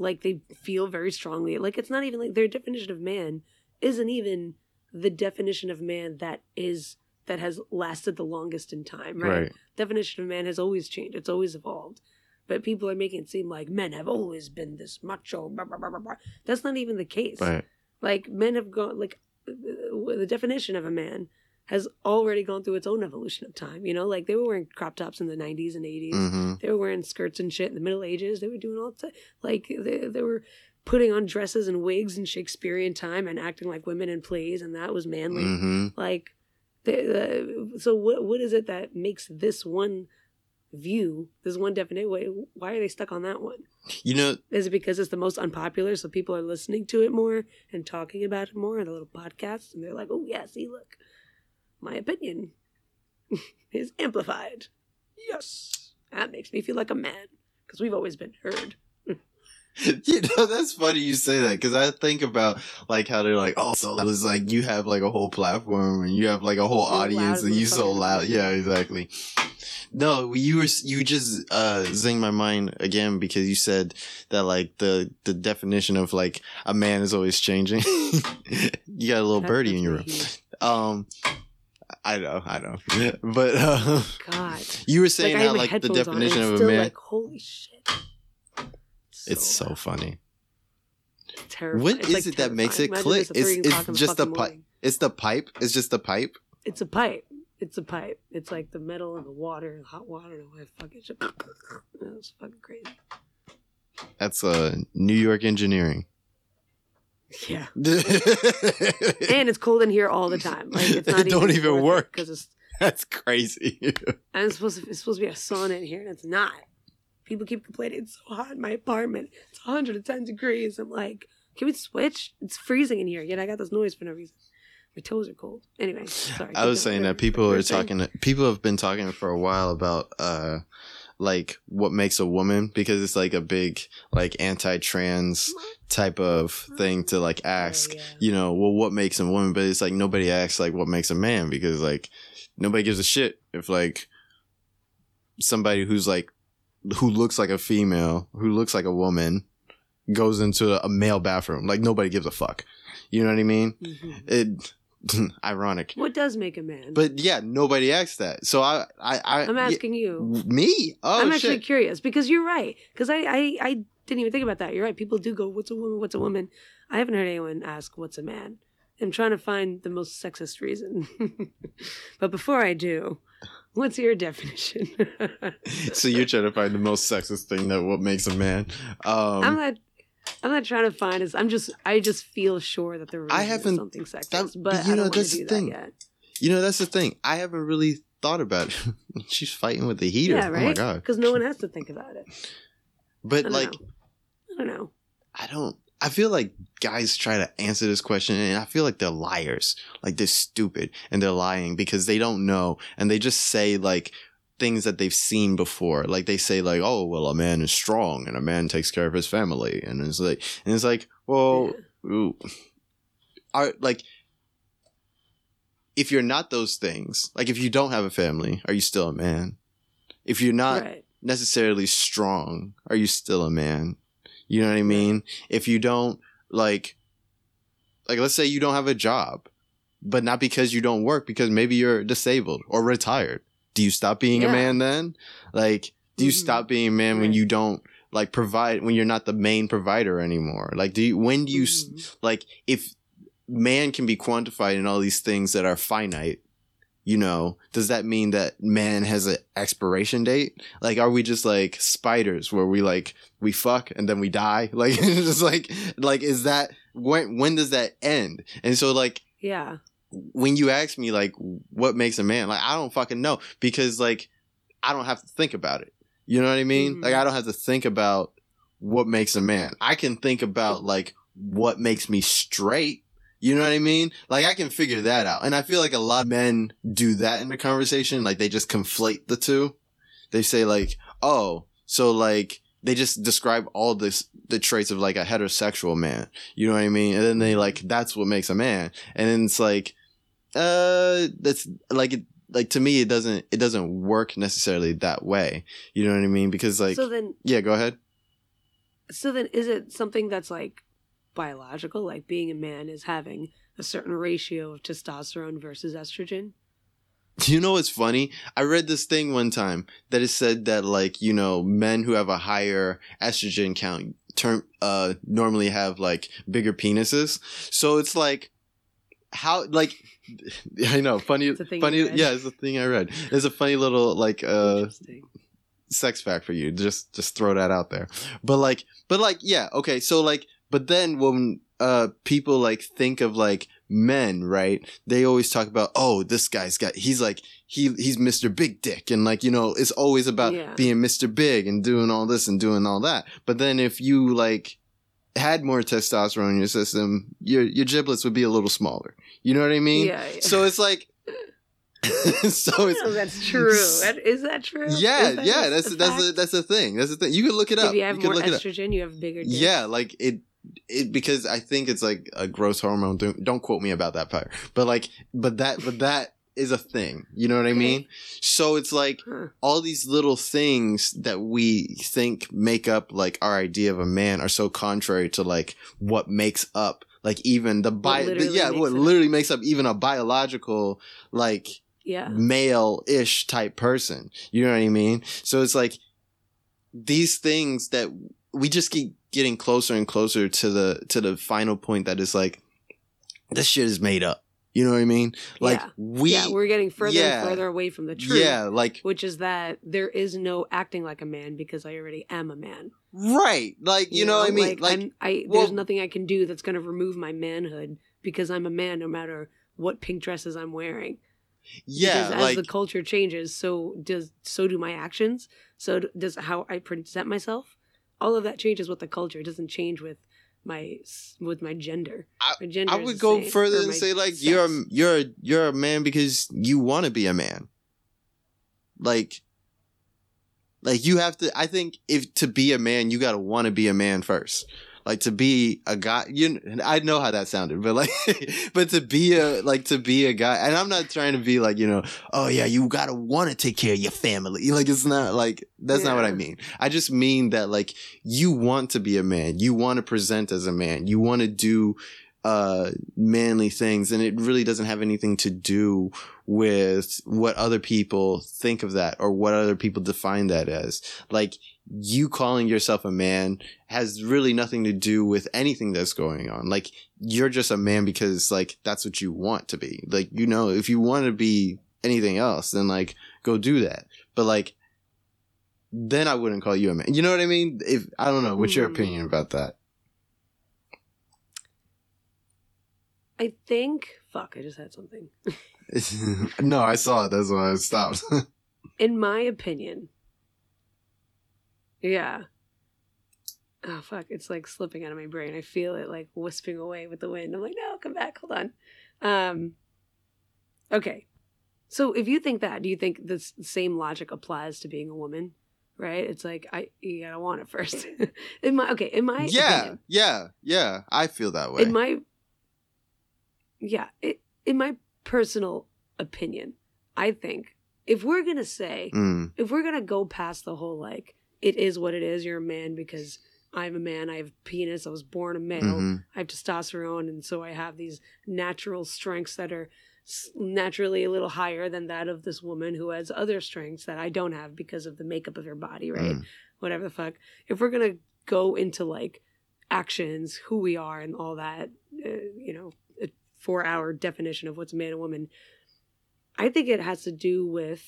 like they feel very strongly like it's not even like their definition of man isn't even the definition of man that is that has lasted the longest in time right, right. Definition of man has always changed it's always evolved. But people are making it seem like men have always been this macho blah, blah, blah, blah, blah. that's not even the case. Right. Like men have gone like uh, the definition of a man has already gone through its own evolution of time you know? Like they were wearing crop tops in the 90s and 80s hmm they were wearing skirts and shit in the middle ages. They were doing all the like they, they were putting on dresses and wigs in shakespearean time and acting like women in plays and that was manly. Hmm like the, the, so what what is it that makes this one view this one definite way why are they stuck on that one? You know is it because it's the most unpopular so people are listening to it more and talking about it more in the little podcasts and they're like oh yeah see look my opinion is amplified. Yes. That makes me feel like a man because we've always been heard. You know that's funny you say that because I think about like how they're like oh so it's like you have like a whole platform and you have like a whole You're audience and you so loud. Yeah exactly. No you were you just uh zing my mind again because you said that like the the definition of like a man is always changing. You got a little That- birdie in your room. um I know I know but uh, god you were saying have how like the headphones on and definition of a man like holy shit it's so loud. funny terrifying. What It's, is like, it that makes it Imagine click? It's- it's the just a fucking pi- morning. It's the pipe. It's just the pipe. It's a pipe. it's a pipe. It's like the metal and the water, and hot water, and I fucking shit. That's fucking crazy. That's uh New York engineering. Yeah, and it's cold in here all the time. Like it's not It don't even work. because it's that's crazy. and it's supposed to it's supposed to be a sauna in here, and it's not. People keep complaining it's so hot in my apartment. It's 110 degrees. I'm like, can we switch? It's freezing in here. Yet I got this noise for no reason. My toes are cold. Anyway, sorry. I was saying that people are talking. People have been talking for a while about uh, like what makes a woman because it's like a big like anti-trans type of thing to like ask. Oh, yeah. You know, well, what makes a woman? But it's like nobody asks like what makes a man because like nobody gives a shit if like somebody who's like who looks like a female who looks like a woman goes into a male bathroom like nobody gives a fuck. You know what I mean? Mhm. It ironic. What does make a man? But yeah, nobody asked that. So I, I, I I'm asking you. me. Oh I'm actually shit! curious because you're right. Because I, I, I didn't even think about that. You're right. People do go, "What's a woman? What's a woman?" I haven't heard anyone ask, "What's a man?" I'm trying to find the most sexist reason. but before I do, what's your definition? so you're trying to find the most sexist thing that what makes a man. Um, I'm not. I'm not trying to find this. I'm just. I just feel sure that there I is haven't- something sexist, that- but you I know, that's the thing. that yet. you know, that's the thing. I haven't really thought about it. She's fighting with the heater. Yeah, Oh my right. god! Because no one has to think about it. But like, know. I don't know. I don't. I feel like guys try to answer this question, and I feel like they're liars. Like they're stupid and they're lying because they don't know, and they just say like things that they've seen before. Like they say like, "Oh, well, a man is strong and a man takes care of his family," and it's like, and it's like, well, ooh, are like. If you're not those things, like if you don't have a family, are you still a man? If you're not right. necessarily strong, are you still a man? You know what I mean? If you don't like like let's say you don't have a job, but not because you don't work, because maybe you're disabled or retired. Do you stop being a man then? Like, do you Mhm. stop being a man when you don't like provide when you're not the main provider anymore? Like do you when do you s Mhm. like if man can be quantified in all these things that are finite you know does that mean that man has an expiration date? Like are we just like spiders where we like we fuck and then we die? Like it's just like like is that when when does that end? And so like Yeah. when you ask me like what makes a man like i don't fucking know because like i don't have to think about it. You know what i mean? Mhm. like i don't have to think about what makes a man. I can think about like what makes me straight you know what i mean? Like i can figure that out. And i feel like a lot of men do that in the conversation. Like they just conflate the two. They say like oh so like they just describe all this the traits of like a heterosexual man. You know what i mean? And then they like that's what makes a man. And then it's like uh that's like it like to me it doesn't it doesn't work necessarily that way. You know what i mean? Because like so then, yeah go ahead. So then, is it something that's like biological, like being a man is having a certain ratio of testosterone versus estrogen? you know what's funny i read this thing one time that it said that like you know men who have a higher estrogen count term uh normally have like bigger penises so it's like how like i know funny It's a thing funny yeah it's a thing i read it's a funny little like uh sex fact for you. Just just throw that out there. But like but like yeah, okay. So like but then when uh people like think of like men, right? They always talk about, "Oh, this guy's got he's like he he's Mr. Big Dick." And like, you know, it's always about Yeah. being Mr. Big and doing all this and doing all that. But then if you like had more testosterone in your system, your your giblets would be a little smaller. You know what I mean? yeah, yeah. So it's like so it's if that's true. Is that true? yeah, that yeah, a- that's a that's fact? that's the thing. That's the thing. You can look it up. If you have can more estrogen, you have bigger. Yeah, like it it because I think it's like a gross hormone. Don't, don't quote me about that part. But like, but that but that is a thing. You know what I mean? So it's like all these little things that we think make up like our idea of a man are so contrary to like what makes up like even the bi the, yeah what it up. literally makes up even a biological like Yeah. male-ish type person. You know what I mean? So it's like these things that we just keep getting closer and closer to the to the final point that is like this shit is made up. You know what I mean? Like Yeah. we yeah, we're getting further yeah. and further away from the truth. Yeah, like Which is that there is no acting like a man because I already am a man. right. Like you, know, what I mean? Like, I'm, I well- there's nothing I can do that's going to remove my manhood because I'm a man, no matter what pink dresses I'm wearing. yeah, because as like the culture changes, so does so do my actions. So does how I present myself. All of that changes with the culture. It doesn't change with my with my gender. I- My gender I is would go same, further and say like sex. you're a, you're a, you're a man because you want to be a man. Like like you have to I think if to be a man you got to want to be a man first. Like to be a guy you I know how that sounded but like but to be a like to be a guy and I'm not trying to be like you know oh yeah you got to want to take care of your family. Like it's not like that's not what I mean. I just mean that like you want to be a man. You want to present as a man. You want to do uh manly things and it really doesn't have anything to do with what other people think of that or what other people define that as like you calling yourself a man has really nothing to do with anything that's going on like you're just a man because like that's what you want to be like you know if you want to be anything else then like go do that but like then I wouldn't call you a man. You know what I mean? If I don't know, what's your Mhm. opinion about that? I think. Fuck! I just had something. no, I saw it. That's why I stopped. In my opinion. Yeah. Oh fuck! It's like slipping out of my brain. I feel it like wisping away with the wind. I'm like, no, come back. Hold on. Um. Okay. So if you think that, do you think the s- same logic applies to being a woman? Right? It's like I you gotta want it first. in my okay, in my yeah, opinion, yeah, yeah. I feel that way. in my yeah it, in my personal opinion i think if we're gonna say Mm, if we're gonna go past the whole like it is what it is you're a man because i'm a man i have penis i was born a male mhm. i have testosterone and so i have these natural strengths that are naturally a little higher than that of this woman who has other strengths that i don't have because of the makeup of her body right Mm. whatever the fuck if we're gonna go into like actions who we are and all that uh, you know four hour definition of what's a man and woman. I think it has to do with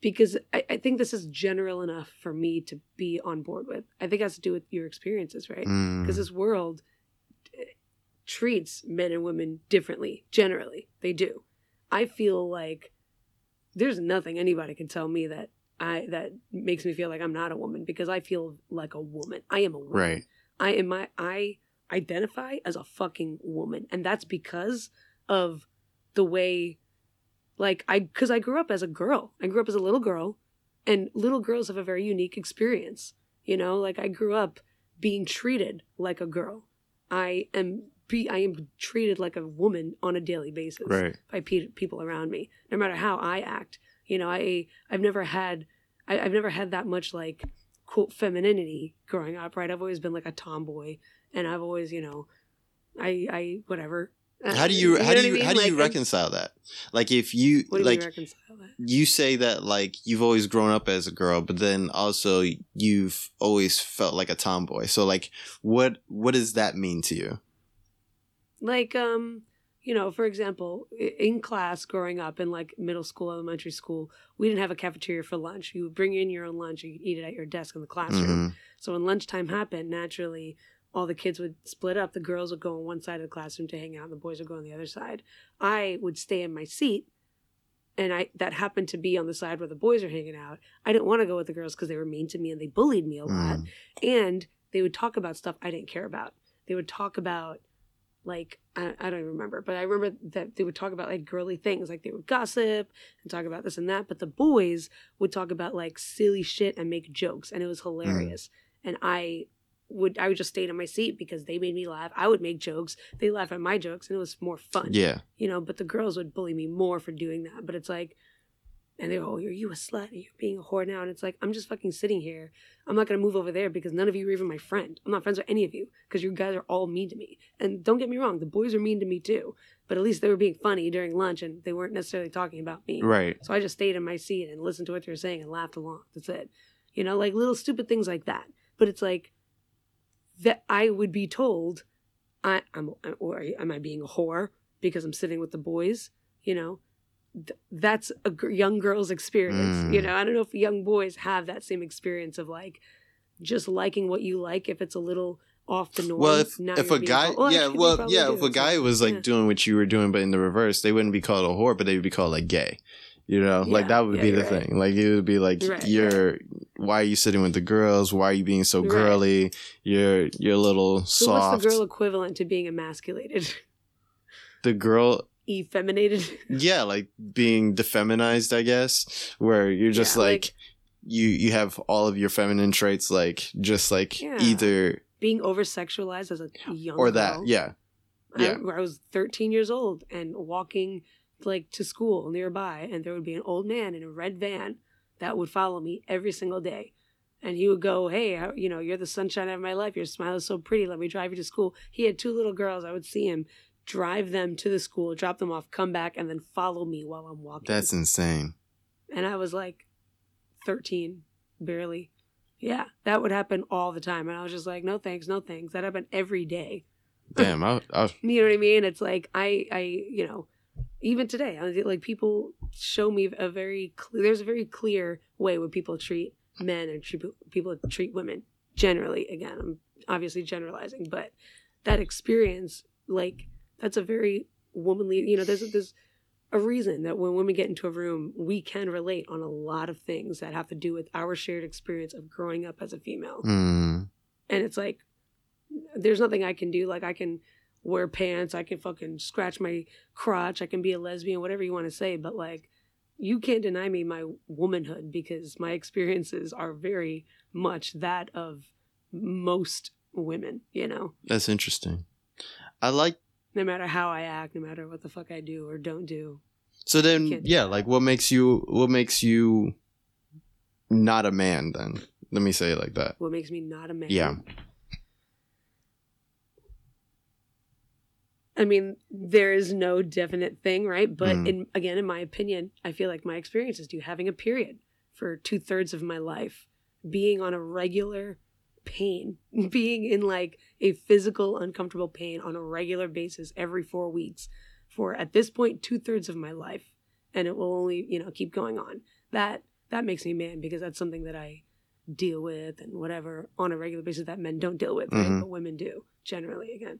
because I, I think this is general enough for me to be on board with. I think it has to do with your experiences right? Mm. because this world eh, treats men and women differently generally. They do. I feel like there's nothing anybody can tell me that i that makes me feel like i'm not a woman because i feel like a woman. I am a woman. Right. i am my i identify as a fucking woman. And that's because of the way like i because i grew up as a girl. I grew up as a little girl and little girls have a very unique experience you know? Like i grew up being treated like a girl. I am be i am treated like a woman on a daily basis Right. by pe- people around me no matter how i act you know? I i've never had I, i've never had that much like quote femininity growing up right? I've always been like a tomboy and i've always you know i i whatever Uh, How do you how know do what I you mean? how do you Like, reconcile that? Like if you what do you like reconcile that you say that like you've always grown up as a girl, but then also you've always felt like a tomboy. So like what what does that mean to you? like um you know for example in class growing up in like middle school elementary school we didn't have a cafeteria for lunch you would bring in your own lunch and you could eat it at your desk in the classroom Mhm. so when lunchtime happened naturally all the kids would split up the girls would go on one side of the classroom to hang out and the boys would go on the other side i would stay in my seat and i that happened to be on the side where the boys are hanging out i didn't want to go with the girls because they were mean to me and they bullied me a lot Mm. and they would talk about stuff I didn't care about. They would talk about like I, I don't even remember, but I remember that they would talk about like girly things, like they would gossip and talk about this and that. But the boys would talk about like silly shit and make jokes, and it was hilarious. And I would I would just stay in my seat because they made me laugh. I would make jokes, they laugh at my jokes, and it was more fun Yeah. you know, but the girls would bully me more for doing that. But it's like, and they're, oh, are you a slut? Are you being a whore now? And it's like, I'm just fucking sitting here. I'm not going to move over there because none of you are even my friend. I'm not friends with any of you because you guys are all mean to me. And don't get me wrong, the boys are mean to me too. But at least they were being funny during lunch and they weren't necessarily talking about me. Right. So I just stayed in my seat and listened to what they were saying and laughed along. That's it. You know, like little stupid things like that. But it's like that I would be told, I, I'm, or am I being a whore? because I'm sitting with the boys, you know, th- that's a g- young girl's experience. You Mm. know, I don't know if young boys have that same experience of like just liking what you like if it's a little off the norm. Well, if now if a guy, yeah, well, yeah, if a guy was like yeah. doing what you were doing, but in the reverse, they wouldn't be called a whore, but they would be called like gay. You know, like that would yeah, be the right. thing. Like it would be like Right, you're. Why are you sitting with the girls? Why are you being so Right. girly? You're you're a little So soft. what's the girl equivalent to being emasculated? the girl Effeminated? yeah like being defeminized i guess where you're just Yeah, like, like- you you have all of your feminine traits like just like Yeah. either being over sexualized as a young or that girl. yeah I, Yeah. where I was 13 years old and walking like to school nearby, and there would be an old man in a red van that would follow me every single day. And he would go, Hey, how, you know, you're the sunshine of my life. Your smile is so pretty. Let me drive you to school. He had two little girls. I would see him drive them to the school, drop them off, come back, and then follow me while I'm walking. that's insane and I was like 13, barely. Yeah, that would happen all the time. And I was just like, no thanks, no thanks. That happened every day. damn I, I, You know what I mean? It's like I, I, you know, even today, I like people show me a very clear. There's a very clear way where people treat men and treat, people treat women. Generally, again, I'm obviously generalizing, but that experience, like, that's a very womanly. You know, there's there's a reason that when women get into a room, we can relate on a lot of things that have to do with our shared experience of growing up as a female mm, and it's like there's nothing I can do. Like I can wear pants, I can fucking scratch my crotch, I can be a lesbian, whatever you want to say, but like you can't deny me my womanhood because my experiences are very much that of most women, you know. that's interesting. I like No matter how I act, no matter what the fuck I do or don't do. so then yeah like what makes you what makes you not a man then? Let me say it like that. What makes me not a man? yeah I mean, there is no definite thing, right? But Mm. in again, in my opinion, I feel like my experiences do having a period for two thirds of my life, being on a regular pain, being in like a physical uncomfortable pain on a regular basis every four weeks for at this point two thirds of my life, and it will only you know keep going on. That that makes me man because that's something that I deal with and whatever on a regular basis that men don't deal with, right? Mhm. But women do generally. Again,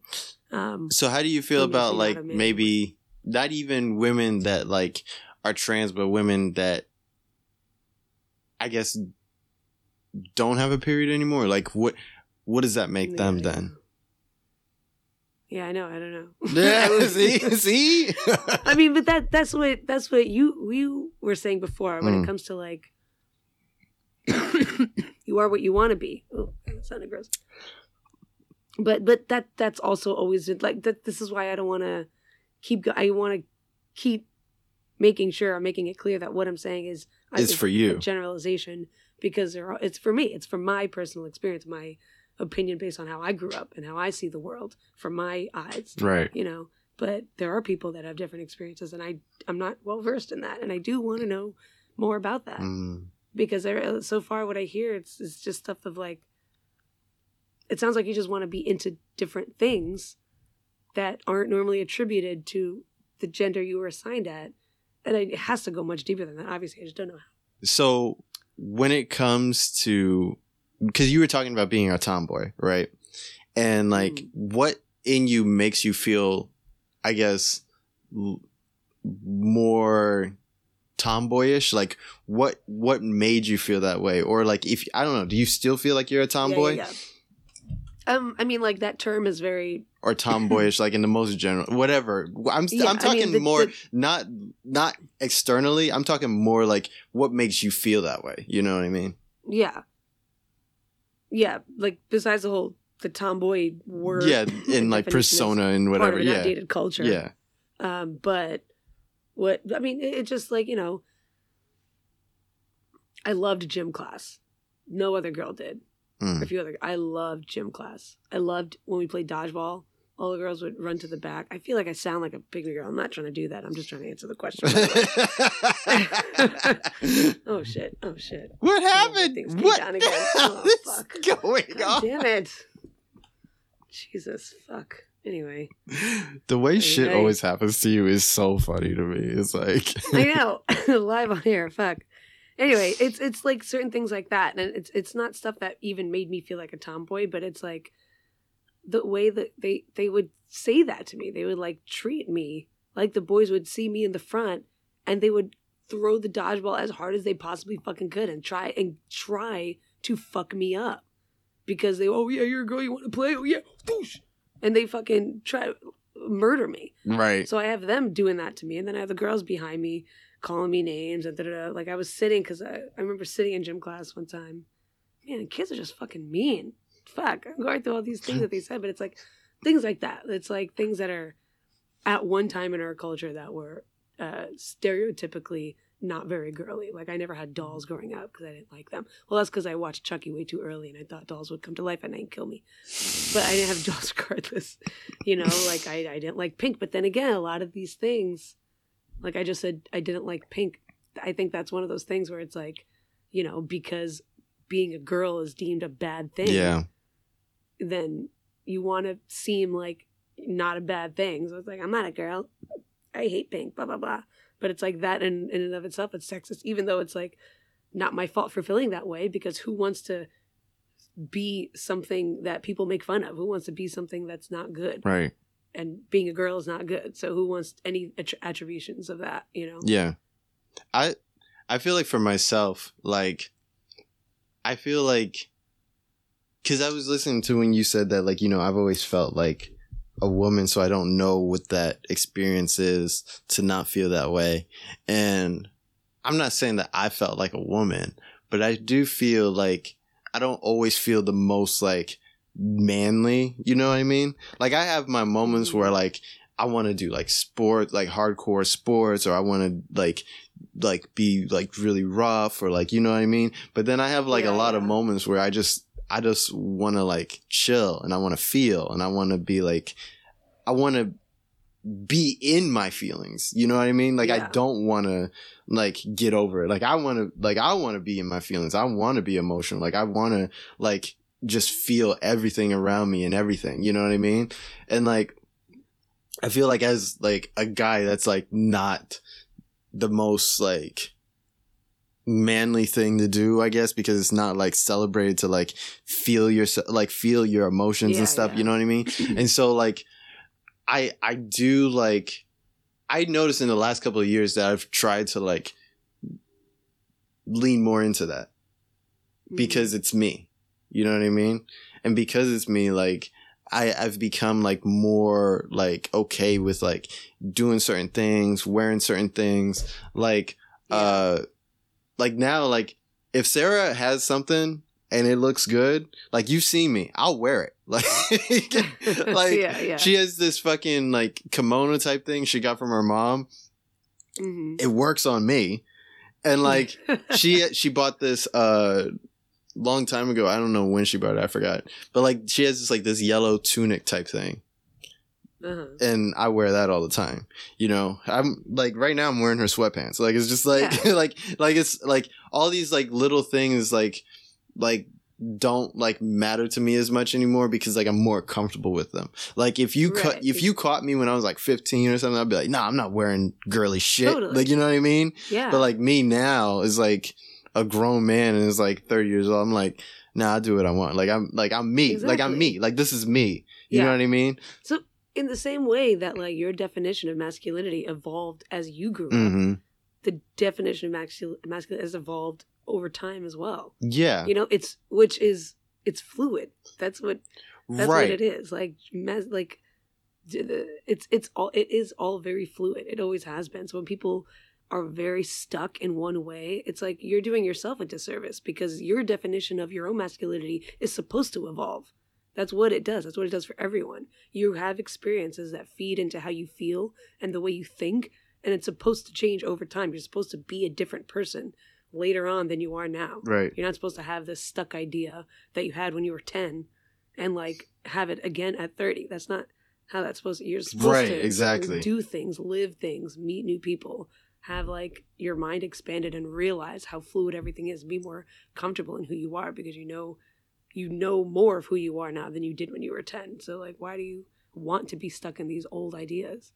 um, So how do you feel about like not a man? maybe not even women that like are trans, but women that I guess don't have a period anymore? Like what what does that make them then? Yeah, I know. I don't know. Yeah, see, see. I mean, but that that's what that's what you you were saying before when Mm. it comes to like you are what you want to be. Oh, that sounded gross. But but that that's also always been- like that. This is why I don't want to keep. go- I want to keep making sure I'm making it clear that what I'm saying is It's for you. generalization because there are, it's for me. It's from my personal experience, my opinion based on how I grew up and how I see the world from my eyes right. you know but there are people that have different experiences and i i'm not well versed in that and i do want to know more about that Mm. because there, so far what i hear it's, it's just stuff of like it sounds like you just want to be into different things that aren't normally attributed to the gender you were assigned at and it has to go much deeper than that obviously i just don't know how So when it comes to because you were talking about being a tomboy, right? And like Mm. what in you makes you feel, I guess, l- more tomboyish? Like what what made you feel that way? Or like if I don't know, do you still feel like you're a tomboy Yeah, yeah, yeah. Um i mean like that term is very or tomboyish like in the most general whatever. I'm st- Yeah, I'm I talking mean, the- more the- not not externally. I'm talking more like what makes you feel that way. You know what I mean? Yeah. Yeah, like besides the whole the tomboy word. yeah, in like persona and part whatever. of an Yeah, outdated culture. yeah. Um, but what I mean, it, it just like you know, I loved gym class. No other girl did. Mm. A few other. I loved gym class. I loved when we played dodgeball. All the girls would run to the back. I feel like I sound like a pick-me girl. I'm not trying to do that. I'm just trying to answer the question. oh shit! Oh shit! what happened? Things What down the again. Oh, fuck. going God on? damn it! Jesus fuck. Anyway, The way shit always happens to you is so funny to me. It's like I know live on air. Fuck. Anyway, it's it's like certain things like that, and it's it's not stuff that even made me feel like a tomboy, but it's like the way that they they would say that to me. They would like treat me like the boys would see me in the front, and they would throw the dodgeball as hard as they possibly fucking could, and try and try to fuck me up because they oh yeah you're a girl you want to play oh yeah Whoosh. and they fucking try to murder me. right. So I have them doing that to me, and then I have the girls behind me calling me names and da da da. Like I was sitting because I, I remember sitting in gym class one time. Man, kids are just fucking mean. Fuck, I'm going through all these things that they said, but it's like things like that. It's like things that are at one time in our culture that were uh, stereotypically not very girly. Like I never had dolls growing up because I didn't like them. Well, that's because I watched Chucky way too early, and I thought dolls would come to life at night and kill me. But I didn't have dolls regardless. You know, like I, I didn't like pink. But then again, a lot of these things, like I just said, I didn't like pink. I think that's one of those things where it's like, you know, because being a girl is deemed a bad thing. Yeah. Then you want to seem like not a bad thing. So it's like, I'm not a girl. I hate pink, blah, blah, blah. But it's like that in, in and of itself, it's sexist, even though it's like not my fault for feeling that way because who wants to be something that people make fun of? Who wants to be something that's not good? Right. And being a girl is not good. So who wants any attr- attributions of that, you know? Yeah. I I feel like for myself, like I feel like cuz I was listening to when you said that like, you know, I've always felt like a woman so I don't know what that experience is to not feel that way. And I'm not saying that I felt like a woman, but I do feel like I don't always feel the most like manly, you know what I mean? Like I have my moments where mm-hmm. like I want to do like sport, like hardcore sports, or I want to like like be like really rough, or like you know what I mean. But then I have like Yeah, a lot of moments where I just I just want to like chill and I want to feel and I want to be like I want to be in my feelings. You know what I mean? Like I don't want to like get over it. Like I want to like I want to be in my feelings. I want to be emotional. Like I want to like just feel everything around me and everything. You know what I mean? And like I feel like as like a guy that's like not the most like manly thing to do, I guess, because it's not like celebrated to like feel your like feel your emotions Yeah, and stuff. yeah. You know what I mean? and so like I I do like I noticed in the last couple of years that I've tried to like lean more into that Mm-hmm. because it's me. You know what I mean? And because it's me, like I, I've become like more like okay with like doing certain things, wearing certain things. Like Yeah. uh like now like if Sarah has something and it looks good, like you've seen me, I'll wear it. Like like yeah, yeah. she has this fucking like kimono type thing she got from her mom. Mhm. It works on me. And like she she bought this uh long time ago. I don't know when she bought it. I forgot. But like she has this like this yellow tunic type thing, uh-huh. and I wear that all the time. You know, I'm like right now I'm wearing her sweatpants. Like it's just like Yeah. like like it's like all these like little things like like don't like matter to me as much anymore because like I'm more comfortable with them. Like if you cut Right. if you caught me when I was like 15 or something, I'd be like, nah, I'm not wearing girly shit. Totally. Like you know what I mean? Yeah. But like me now is like a grown man and is like 30 years old. I'm like, nah, I do what I want. Like I'm like I'm me. Like I'm me. Like this is me. You know what I mean? so in the same way that like your definition of masculinity evolved as you grew up, hmm the definition of mascul- masculine has evolved over time as well. Yeah. You know, it's which is it's fluid. That's what that's right. what it is. Like mas- like it's it's all it is all very fluid. It always has been. So when people are very stuck in one way, it's like you're doing yourself a disservice because your definition of your own masculinity is supposed to evolve. That's what it does. That's what it does for everyone. You have experiences that feed into how you feel and the way you think, and it's supposed to change over time. You're supposed to be a different person later on than you are now. Right. You're not supposed to have this stuck idea that you had when you were 10 and like have it again at 30. That's not how that's supposed to. You're supposed Right, to exactly. do things, live things, meet new people, have like your mind expanded and realize how fluid everything is, be more comfortable in who you are because you know you know more of who you are now than you did when you were 10. So like why do you want to be stuck in these old ideas.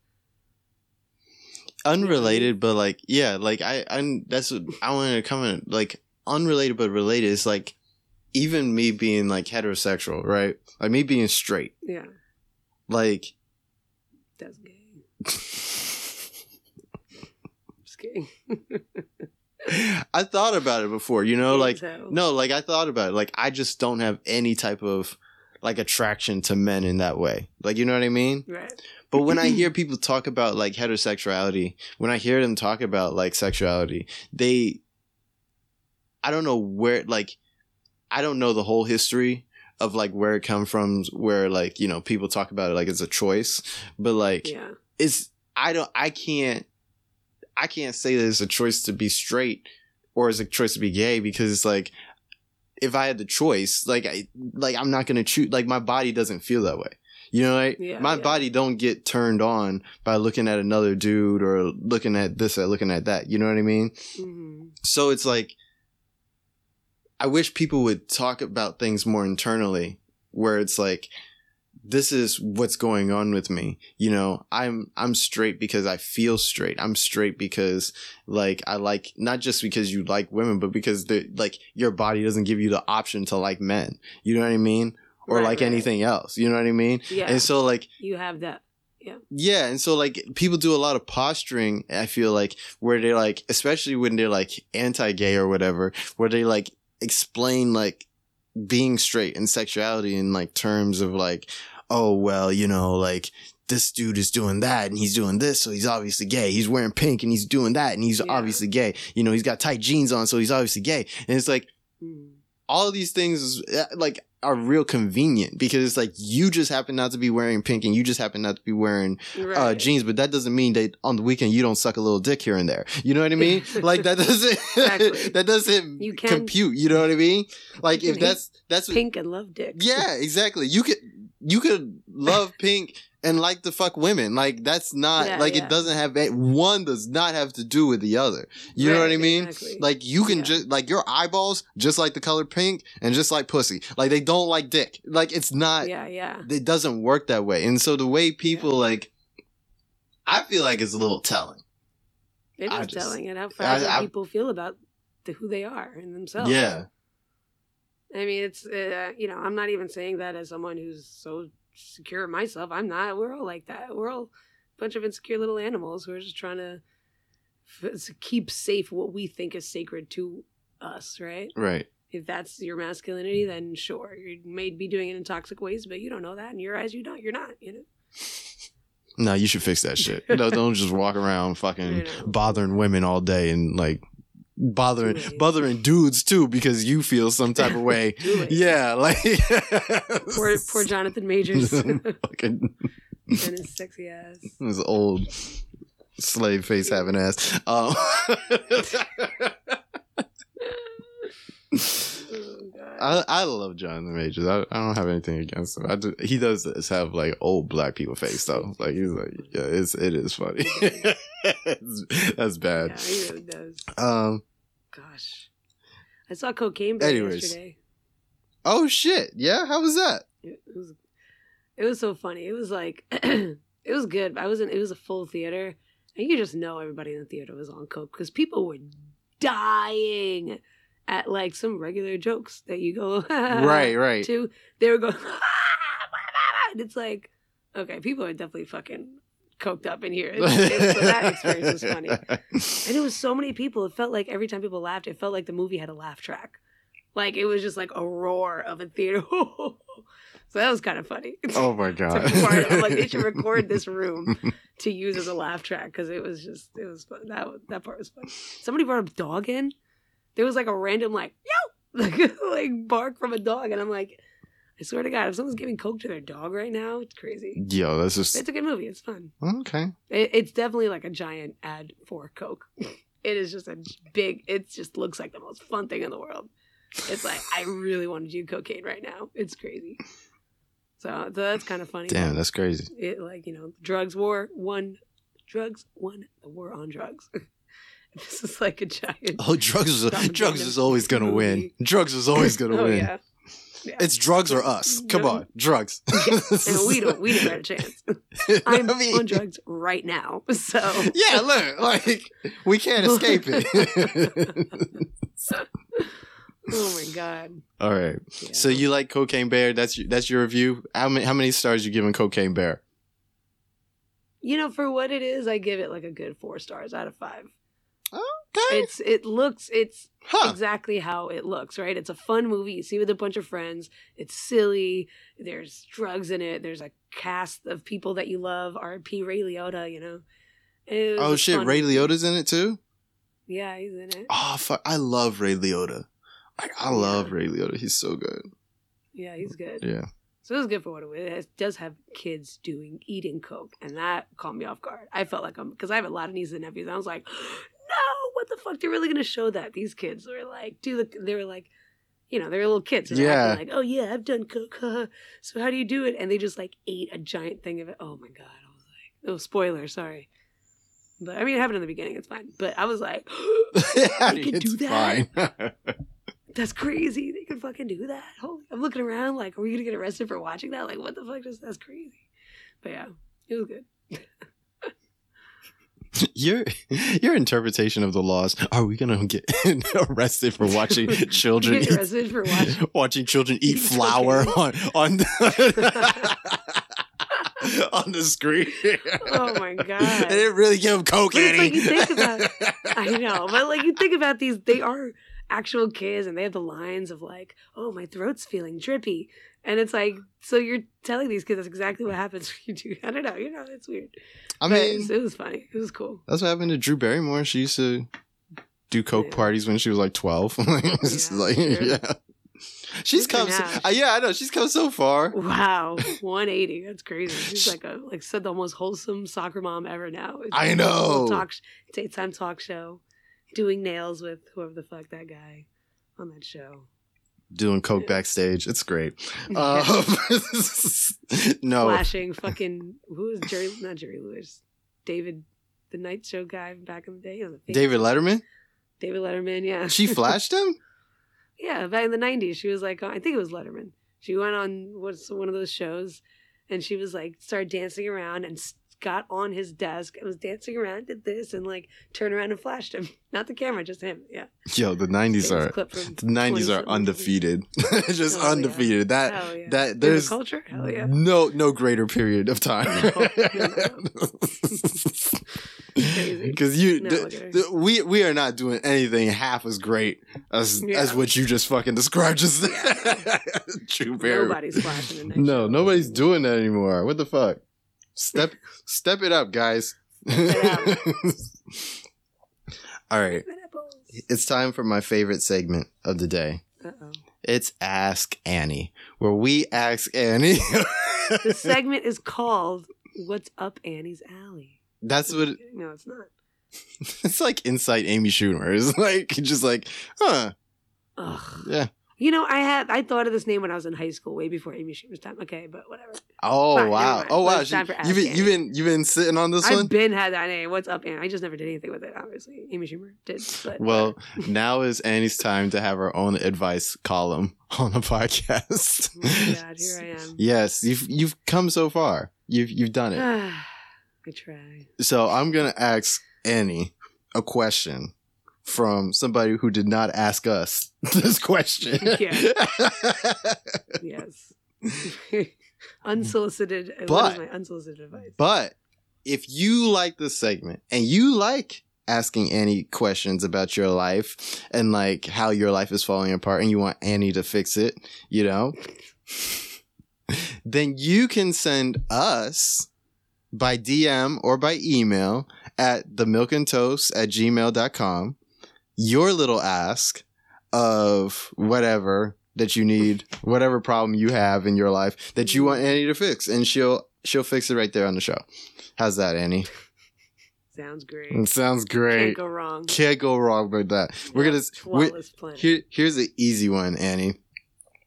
unrelated but like yeah like i i that's what i wanted to comment like unrelated but related is like even me being like heterosexual right like me being straight Yeah, like that's gay. Kidding. i thought about it before you know like So- no like i thought about it like i just don't have any type of like attraction to men in that way like you know what i mean right. But when I hear people talk about like heterosexuality, when I hear them talk about like sexuality, they, I don't know where, like, I don't know the whole history of like where it come from, where like, you know, people talk about it like it's a choice, but like, Yeah. it's, I don't, I can't, I can't say that it's a choice to be straight or it's a choice to be gay because it's like, if I had the choice, like, I, like, I'm not going to choose, like, my body doesn't feel that way. You know, like, Yeah, my yeah. body don't get turned on by looking at another dude or looking at this or looking at that. You know what I mean? hmm So it's like, I wish people would talk about things more internally where it's like, this is what's going on with me. You know, I'm, I'm straight because I feel straight. I'm straight because like, I like, not just because you like women, but because the, like, your body doesn't give you the option to like men. You know what I mean? Or Right, like right. anything else. You know what I mean? Yeah. And so like, you have that. yeah, yeah. and so like people do a lot of posturing, I feel like, where they're like, especially when they're like anti gay or whatever, where they like explain like being straight and sexuality in like terms of like, oh, well, you know, like this dude is doing that and he's doing this, so he's obviously gay. He's wearing pink and he's doing that and he's Yeah. obviously gay. You know, he's got tight jeans on, so he's obviously gay. And it's like, Mm. all of these things uh, like are real convenient because it's like you just happen not to be wearing pink and you just happen not to be wearing uh, jeans, but that doesn't mean that on the weekend you don't suck a little dick here and there. You know what I mean? like that doesn't Exactly. that doesn't You can- compute. You know what I mean? Like if that's that's what, Pink and love dick. yeah, exactly. You could you could love pink and like to fuck women. Like that's not Yeah, like yeah. it doesn't have eh, one does not have to do with the other. You know what I mean? exactly. Like you can Yeah. just like your eyeballs just like the color pink and just like pussy. Like they don't like dick. Like it's not yeah, yeah. it doesn't work that way. And so the way people like, I feel like it's a little telling. It I just- telling it how fragile I- people feel about the, who they are and themselves. Yeah. I mean, it's uh, you know, I'm not even saying that as someone who's so secure myself. I'm not. We're all like that. We're all a bunch of insecure little animals who are just trying to f- keep safe what we think is sacred to us, right? Right. If that's your masculinity, then sure, you may be doing it in toxic ways, but you don't know that. In your eyes, you don't. You're not. You know. No, you should fix that shit. No, don't just walk around fucking bothering women all day and like bothering bothering dudes too because you feel some type of way. Yeah, like Poor, poor Jonathan Majors and his sexy ass. this old slave face having ass. Um. I I love Jonathan Majors. I, I don't have anything against him. I do, he does have like old black people face though. Like he's like yeah, it's it is funny. It's- that's bad. Yeah, he really does. Um. Gosh. I saw Cocaine Bear Anyways. yesterday. Oh shit! Yeah, how was that? It was it was so funny. It was like it was good. I was in it was a full theater. And you just know everybody in the theater was on coke because people were dying at like some regular jokes that you go right, right. to. They were going and it's like okay, people are definitely fucking coked up in here. So that experience was funny. And it was so many people. It felt like every time people laughed, it felt like the movie had a laugh track. Like it was just like a roar of a theater. so that was kind of funny. Oh my god! I'm like they should record this room to use as a laugh track because it was just it was fun. That that part was fun. Somebody brought a dog in. There was like a random like yo like like bark from a dog, and I'm like, I swear to God, if someone's giving coke to their dog right now, it's crazy. Yo, that's just It's a good movie. It's fun. okay. It, it's definitely like a giant ad for Coke. It is just a big. It just looks like the most fun thing in the world. It's like I really want to do cocaine right now. It's crazy. So, so that's kind of funny. Damn, that's crazy. It like you know, drugs war won. Drugs won the war on drugs. this is like a giant. Oh, drugs is drugs is always gonna win. Drugs is always gonna oh win. yeah. Yeah. It's drugs or us. Come No. on, drugs. and we don't. We never had a chance. I'm I mean- on drugs right now, so Yeah, look, like we can't escape it. oh my god. All right. Yeah. So you like Cocaine Bear? That's your, that's your review. How many how many stars you giving Cocaine Bear? you know, for what it is, I give it like a good four stars out of five. Okay. It's it looks it's Huh. exactly how it looks, right? It's a fun movie. You see with a bunch of friends. It's silly. There's drugs in it. There's a cast of people that you love. R.I.P. Ray Liotta, you know. Oh shit, Ray movie. Liotta's in it too. Yeah, he's in it. Oh fuck, I love Ray Liotta. Like I love Yeah. Ray Liotta. He's so good. Yeah, he's good. Yeah. So it was good for what it was. It does have kids doing eating coke, and that caught me off guard. I felt like I'm because I have a lot of nieces and nephews. And I was like, no, what the fuck? They're really gonna show that? These kids were like, do the they were like, you know, they're little kids. They're Yeah. like, oh yeah, I've done coke. huh. so how do you do it? And they just like ate a giant thing of it. Oh my god! I was like, oh spoiler, sorry. But I mean, it happened in the beginning. It's fine. But I was like, they can do that? Fine. that's crazy. They can fucking do that. Holy, I'm looking around like, are we gonna get arrested for watching that? Like, what the fuck? Is that's crazy. But yeah, it was good. your your interpretation of the laws. Are we gonna get arrested for watching children Get eat, arrested for watching. watching children eat Eat flour on on the, on the screen? Oh my god. They didn't really give them coke, it's like you think about- I know, but like you think about these, they are actual kids, and they have the lines of like, "Oh, my throat's feeling drippy," and it's like, so you're telling these kids that's exactly what happens when you do. I don't know, you know, it's weird. I But it mean, was, it was funny. It was cool. that's what happened to Drew Barrymore. She used to do coke Yeah. parties when she was like twelve. Yeah, like, sure. yeah. She's come, so, uh, yeah, I know. She's come so far. Wow, 180. That's crazy. She's like a like said the most wholesome soccer mom ever. Now It's I know. Talk daytime talk show, doing nails with whoever the fuck that guy on that show. Doing coke backstage. It's great. Um, no, flashing fucking who is Jerry? Not Jerry Lewis. David, the night show guy back in the day. He was a famous- David Letterman. David Letterman. Yeah, She flashed him. yeah, back in the '90s, she was like, I think it was Letterman. She went on what's one of those shows, and she was like, started dancing around and s- got on his desk and was dancing around, did this, and like turned around and flashed him. Not the camera, just him. Yeah, Yo, the nineties are the nineties are undefeated. Just Oh, yeah. undefeated. That Hell yeah. that there's the culture. Hell yeah. no no greater period of time. No, no, Crazy. Because you, No, th- look at we we are not doing anything half as great as Yeah. as what you just fucking described. Just True Barry. Nobody's flashing No, nobody's doing that anymore. What the fuck? Step step it up, guys. it All right. It's time for my favorite segment of the day. Uh oh. It's Ask Annie, where we ask Annie. The segment is called "What's Up Annie's Alley." That's what it- No, it's not. it's like. Inside Amy Schumer. It's like just like, huh? Ugh. Yeah. You know, I had I thought of this name when I was in high school, way before Amy Schumer's time. Okay, but whatever. Oh Fine, wow! Oh wow! For you've been you've been you've been sitting on this one? I've been had that name. What's up, Annie? I just never did anything with it. Obviously, Amy Schumer did. But Well, now is Annie's time to have her own advice column on the podcast. Oh my God, here I am. yes, you've you've come so far. You've you've done it. I try. So I'm gonna ask Annie a question from somebody who did not ask us this question. Yeah. Yes. unsolicited. But- my unsolicited advice? but if you like this segment and you like asking Annie questions about your life and like how your life is falling apart and you want Annie to fix it, you know, then you can send us by DM or by email at the milk and toast at gmail.com your little ask of whatever that you need, whatever problem you have in your life that you want Annie to fix, and she'll she'll fix it right there on the show. How's that, Annie? Sounds great. It sounds great. Can't go wrong. Can't go wrong with that. We're gonna we, here. Here's an easy one, Annie.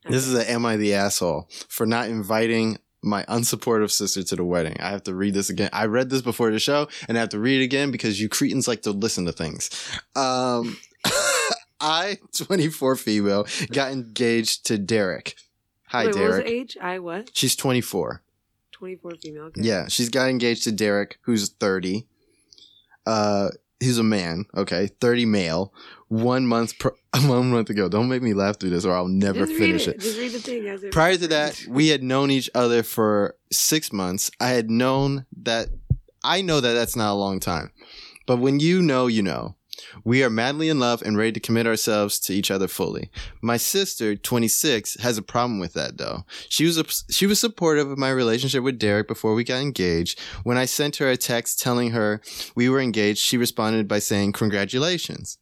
This is a "Am I the asshole" for not inviting my unsupportive sister to the wedding. I have to read this again. I read this before the show, and I have to read it again because you cretins like to listen to things. Um, I, 24 female, got engaged to Derek. Hi, Wait, what was Derek. the age? I what? She's 24. 24 female. Okay. Yeah, she's got engaged to Derek, who's 30. Uh, he's a man. Okay, 30 male. One month, pr- one month ago. Don't make me laugh through this, or I'll never Just finish it. it. Just read the thing as it. Prior to that, we had known each other for six months. I had known that. I know that that's not a long time, but when you know, you know. We are madly in love and ready to commit ourselves to each other fully. My sister, 26, has a problem with that though. She was a, she was supportive of my relationship with Derek before we got engaged. When I sent her a text telling her we were engaged, she responded by saying congratulations.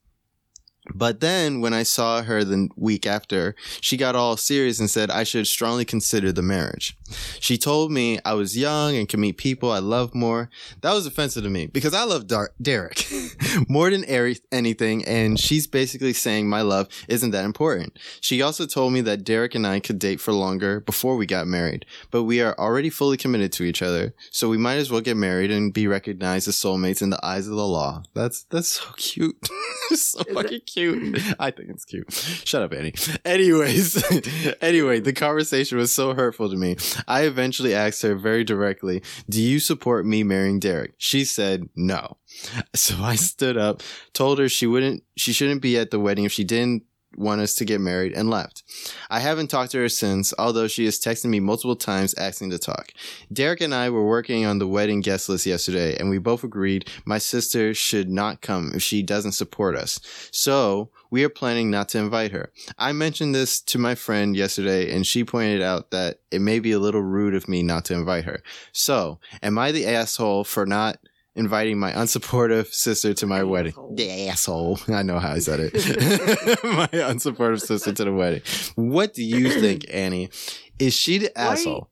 But then when I saw her the week after, she got all serious and said I should strongly consider the marriage. She told me I was young and could meet people I love more. That was offensive to me because I love Dar- Derek more than er- anything. And she's basically saying my love isn't that important. She also told me that Derek and I could date for longer before we got married, but we are already fully committed to each other. So we might as well get married and be recognized as soulmates in the eyes of the law. That's, that's so cute. so Is fucking cute. I think it's cute. Shut up, Annie. Anyways, anyway, the conversation was so hurtful to me. I eventually asked her very directly, Do you support me marrying Derek? She said no. So I stood up, told her she wouldn't, she shouldn't be at the wedding if she didn't want us to get married and left. I haven't talked to her since, although she has texted me multiple times asking to talk. Derek and I were working on the wedding guest list yesterday, and we both agreed my sister should not come if she doesn't support us. So we are planning not to invite her. I mentioned this to my friend yesterday, and she pointed out that it may be a little rude of me not to invite her. So, am I the asshole for not inviting my unsupportive sister to my wedding? The asshole. I know how I said it. my unsupportive sister to the wedding. What do you think, Annie? Is she the Why are you- asshole?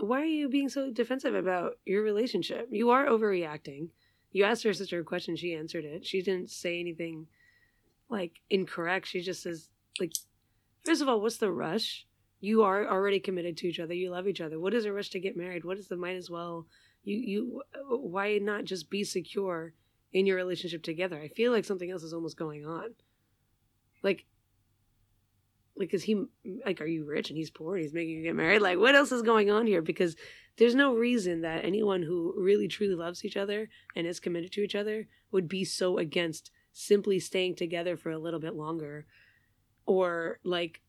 Why are you being so defensive about your relationship? You are overreacting. You asked her sister a question, she answered it. She didn't say anything like incorrect. She just says like first of all, what's the rush? You are already committed to each other. You love each other. What is a rush to get married? What is the might as well you you why not just be secure in your relationship together? I feel like something else is almost going on. Like like is he like are you rich and he's poor and he's making you get married like what else is going on here because there's no reason that anyone who really truly loves each other and is committed to each other would be so against simply staying together for a little bit longer or like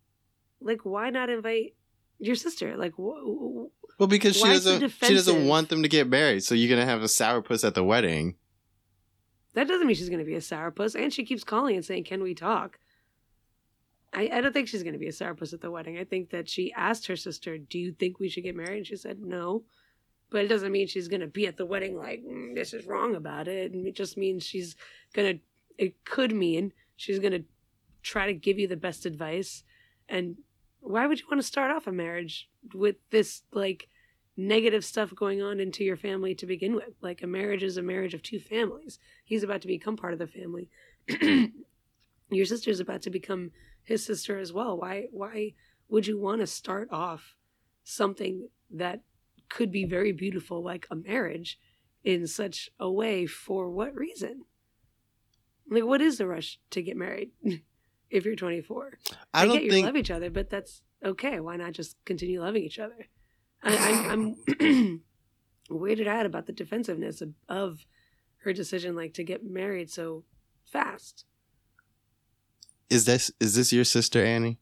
like why not invite your sister like wh- Well, because she doesn't she doesn't want them to get married, so you're gonna have a sourpuss at the wedding. that doesn't mean she's to be a sourpuss and she keeps calling and saying can we talk I, I don't think she's going to be a sourpuss at the wedding. I think that she asked her sister, "Do you think we should get married?" And she said no, but it doesn't mean she's going to be at the wedding like "Mm, this is wrong about it. And it just means she's going to. It could mean she's going to try to give you the best advice. And why would you want to start off a marriage with this like negative stuff going on into your family to begin with? Like a marriage is a marriage of two families. He's about to become part of the family. your sister's about to become his sister as well. Why why would you want to start off something that could be very beautiful like a marriage in such a way for what reason? Like what is the rush to get married if you're 24? I I, don't get you think love each other, but that's okay. Why not just continue loving each other? I, I'm, I'm weirded out about the defensiveness of, of her decision, like to get married so fast. is this is this your sister, Annie?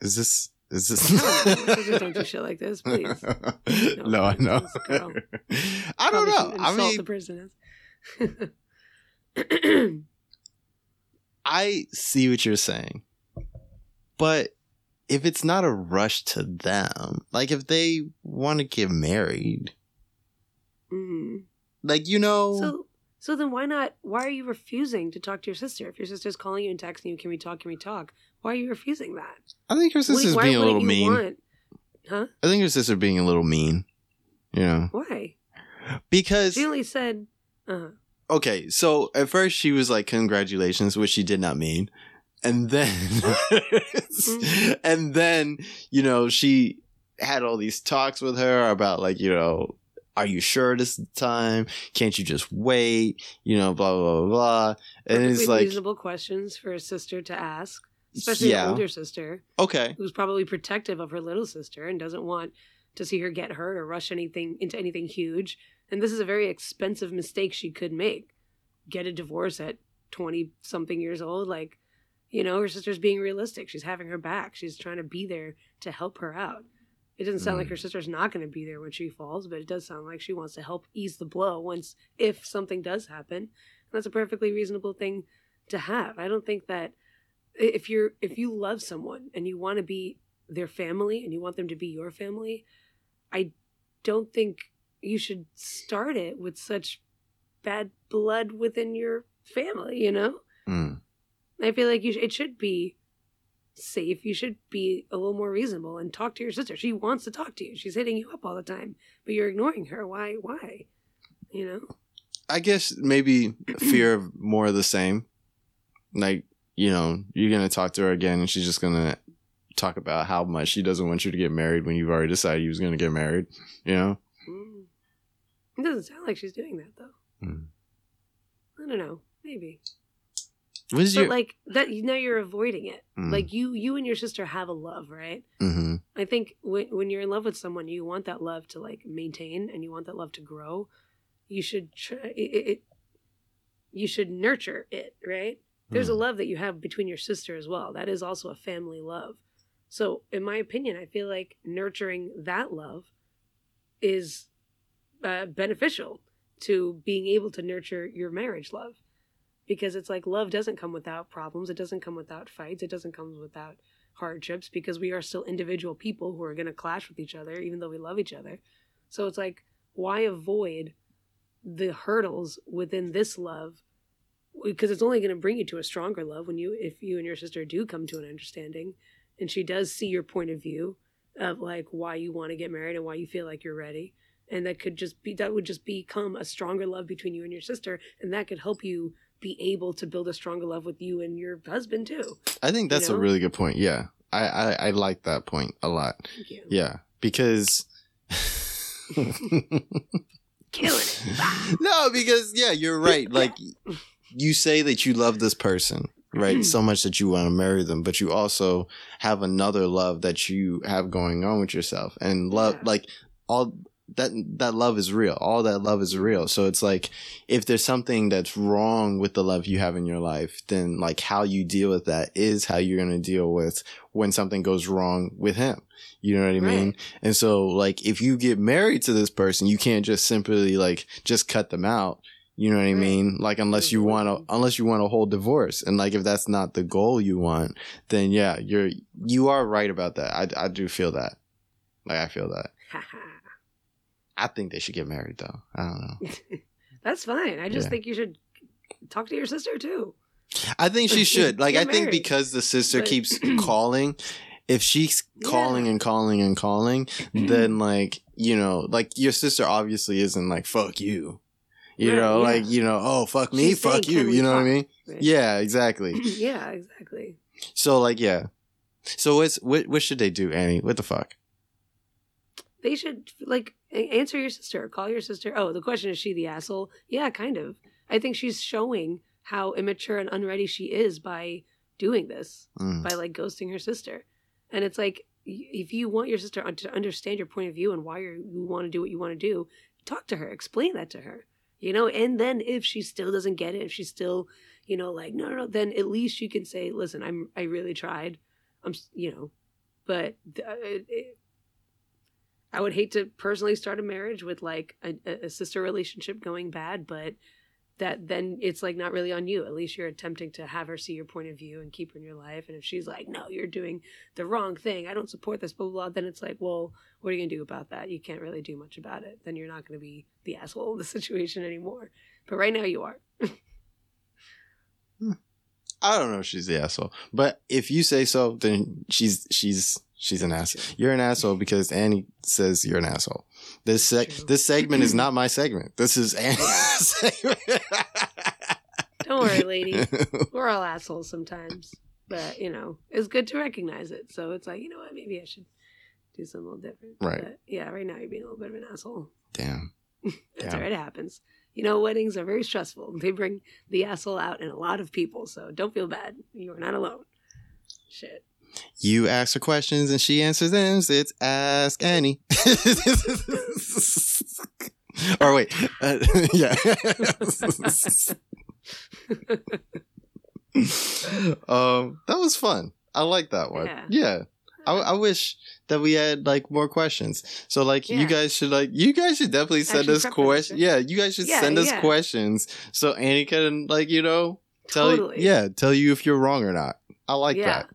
Is this is this? No, don't do shit like this, please. no, I know. I don't Probably know. I mean, the person is. I see what you're saying, but if it's not a rush to them, like if they want to get married, Mm. like you know, So, so then why not? Why are you refusing to talk to your sister? If your sister's calling you and texting you, "Can we talk? Can we talk?" Why are you refusing that? I think your What do you- sister's why being a little mean. want- Huh? I think your sister being a little mean. You know, Why? because She only said, "Uh." Okay, so at first she was like, "Congratulations," which she did not mean, and then, and then you know she had all these talks with her about like you know, are you sure this is the time? Can't you just wait? You know, blah blah blah blah. And it's like, reasonable questions for a sister to ask. especially Yeah. an older sister Okay. who's probably protective of her little sister and doesn't want to see her get hurt or rush anything into anything huge. And this is a very expensive mistake she could make. Get a divorce at 20 something years old. Like, you know, her sister's being realistic. She's having her back. She's trying to be there to help her out. It doesn't sound like Mm. her sister's not going to be there when she falls, but it does sound like she wants to help ease the blow once, if something does happen. And that's a perfectly reasonable thing to have. I don't think that if you're if you love someone and you want to be their family and you want them to be your family, I don't think you should start it with such bad blood within your family, you know? Mm. I feel like you sh- it should be safe. You should be a little more reasonable and talk to your sister. She wants to talk to you. She's hitting you up all the time, but you're ignoring her. Why? Why? You know? I guess maybe fear of more of the same. Like, you know, you're gonna talk to her again and she's just gonna talk about how much she doesn't want you to get married when you've already decided you was gonna get married. You know? Mm. It doesn't sound like she's doing that though. Mm. I don't know. Maybe. What is But your like that, now you're avoiding it. Mm. Like you, you and your sister have a love, right? hmm I think when when you're in love with someone, you want that love to like maintain, and you want that love to grow. You should try it. it you should nurture it, right? There's a Mm. love that you have between your sister as well. That is also a family love. So, in my opinion, I feel like nurturing that love is beneficial to being able to nurture your marriage love. Because it's like love doesn't come without problems. It doesn't come without fights. It doesn't come without hardships because we are still individual people who are going to clash with each other even though we love each other. So it's like why avoid the hurdles within this love? Because it's only going to bring you to a stronger love when you if you and your sister do come to an understanding and she does see your point of view of like why you want to get married and why you feel like you're ready and that could just be that would just become a stronger love between you and your sister and that could help you be able to build a stronger love with you and your husband too I think that's you a really good point. Yeah. I, I, I like that point a lot. thank you Yeah. Because killing it no, because yeah, you're right. Like you say that you love this person, right? so much that you want to marry them, but you also have another love that you have going on with yourself. And love Yeah. like all that that love is real. All that love is real. So it's like if there's something that's wrong with the love you have in your life, then like how you deal with that is how you're going to deal with when something goes wrong with him. You know what I mean? Right. And so like if you get married to this person, you can't just simply like just cut them out. You know what I mean? Like unless you want to unless you want a whole divorce. And like if that's not the goal you want, then yeah, you're you are right about that. I I do feel that. Like I feel that. I think they should get married though. I don't know. that's fine i just Yeah. think you should talk to your sister too I think she should. Like, I Get think because the sister But- keeps calling, if she's calling Yeah. and calling and calling, then like, you know, like your sister obviously isn't like, fuck you. You Right, know, yeah. like, you know, oh, fuck me, She's fuck saying, you. You know what I mean? Right. Yeah, exactly. yeah exactly So, like, yeah. So, what's, what, what should they do, Annie? What the fuck? They should like answer your sister call your sister. Oh the question is she the asshole? Yeah kind of. I think she's showing how immature and unready she is by doing this Mm. by like ghosting her sister. And it's like if you want your sister to understand your point of view and why you're, you want to do what you want to do talk to her explain that to her you know? And then if she still doesn't get it if she's still you know like no no no then at least you can say listen i'm i really tried i'm you know? But uh, it, it, I would hate to personally start a marriage with like a, a sister relationship going bad, but that then it's like not really on you. At least you're attempting to have her see your point of view and keep her in your life. And if she's like, no, you're doing the wrong thing, I don't support this, blah, blah, blah, then it's like, well, what are you going to do about that? You can't really do much about it. Then you're not going to be the asshole in the situation anymore. But right now you are. Hmm. I don't know if she's the asshole, but if you say so, then she's, she's, she's an asshole. You're an asshole because Annie says you're an asshole. This seg- this segment is not my segment. This is Annie's segment. Don't worry, lady. We're all assholes sometimes. But, you know, it's good to recognize it. So it's like, you know what, maybe I should do something a little different. Right. But yeah, right now you're being a little bit of an asshole. Damn. That's right, it happens. You know, weddings are very stressful. They bring the asshole out in a lot of people, so don't feel bad. You are not alone. Shit. You ask her questions and she answers them. It's Ask Annie. or wait, uh, yeah. um, that was fun. I like that one. Yeah. Yeah. I, I wish that we had like more questions. So like you guys should like you guys should definitely send us prep for this, questions. Yeah, you guys should Yeah, send us yeah. questions so Annie can like you know tell Totally. you yeah tell you if you're wrong or not. I like yeah. that.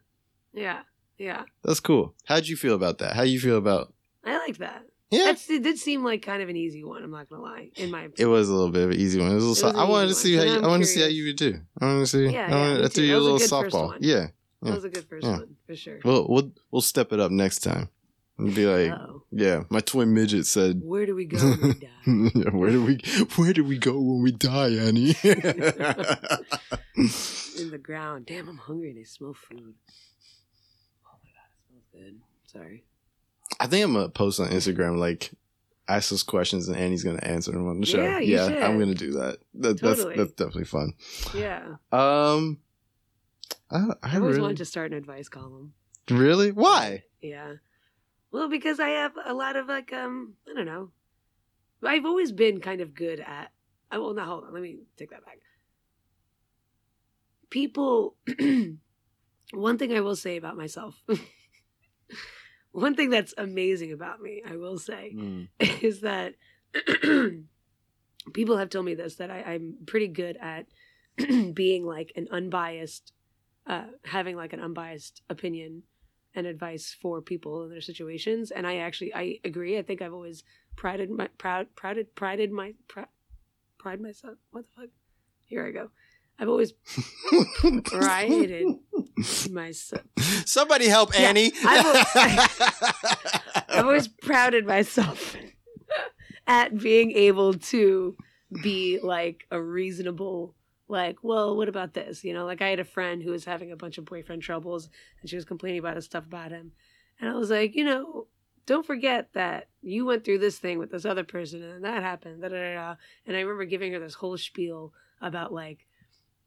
Yeah. Yeah. That's cool. How'd you feel about that? How do you feel about? I like that. Yeah, That's, it did seem like kind of an easy one. I'm not gonna lie. In my it was a little bit of an easy one. It was a little It was I wanted to see one, how you, I wanted to see how you would do. I wanted to see. Yeah, I yeah, wanted me to you a little softball. one. Yeah, That was a good first Yeah. one for sure. we'll we'll we'll step it up next time. And be like, Uh-oh. yeah, my twin midget said. Where do we go when we die? Yeah, where do we where do we go when we die, Annie? In the ground. Damn, I'm hungry and I smell food. Oh my god, it smells good. Sorry. I think I'm gonna post on Instagram like ask us questions and Annie's gonna answer them on the show. Yeah, you I'm gonna do that. that Totally. That's that's definitely fun. Yeah. Um, I, I I always really, wanted to start an advice column. really why? Yeah. Well, because I have a lot of like um I don't know. I've always been kind of good at I well now hold on, let me take that back. People one thing I will say about myself. one thing that's amazing about me, I will say, Mm. is that people have told me this that I, I'm pretty good at being like an unbiased, uh, having like an unbiased opinion and advice for people in their situations. And I actually I agree. I think I've always prided my proud prided prided my pr- pride myself. What the fuck? Here I go. I've always prided myself. Somebody help Yeah, Annie. I've always prouded myself at being able to be like a reasonable like well what about this you know like i had a friend who was having a bunch of boyfriend troubles and she was complaining about his stuff about him and i was like you know don't forget that you went through this thing with this other person and that happened da, da, da. and i remember giving her this whole spiel about like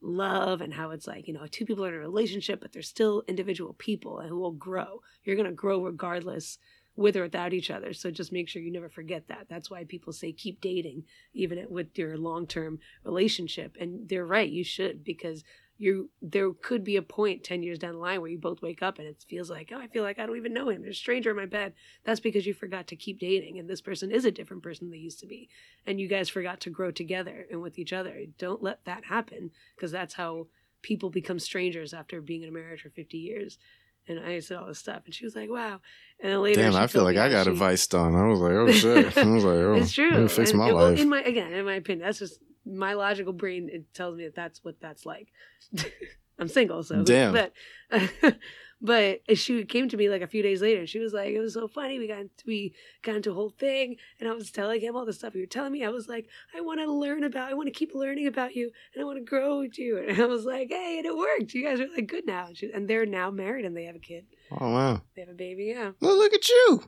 love and how it's like you know two people are in a relationship but they're still individual people and who will grow. You're going to grow regardless with or without each other. So just make sure you never forget that. That's why people say keep dating even with your long-term relationship. And they're right you should because you there could be a point 10 years down the line where you both wake up and it feels like oh i feel like i don't even know him there's a stranger in my bed that's because you forgot to keep dating and this person is a different person they used to be and you guys forgot to grow together and with each other don't let that happen because that's how people become strangers after being in a marriage for 50 years and i said all this stuff and she was like wow and then later Damn, I feel like I got she- advice done. I was like, oh shit. I was like, oh, it's true. fix And my well, life. in my again, in my opinion, that's just my logical brain. It tells me that that's what that's like. I'm single, so Damn. But but she came to me like a few days later, and she was like, "It was so funny. We got into, we got into a whole thing, and I was telling him all the stuff you were telling me. I was like, I want to learn about. I want to keep learning about you, and I want to grow with you. And I was like, Hey, and it worked. You guys are like good now, and, she, and they're now married, and they have a kid. oh wow. They have a baby. Yeah. Well, look at you.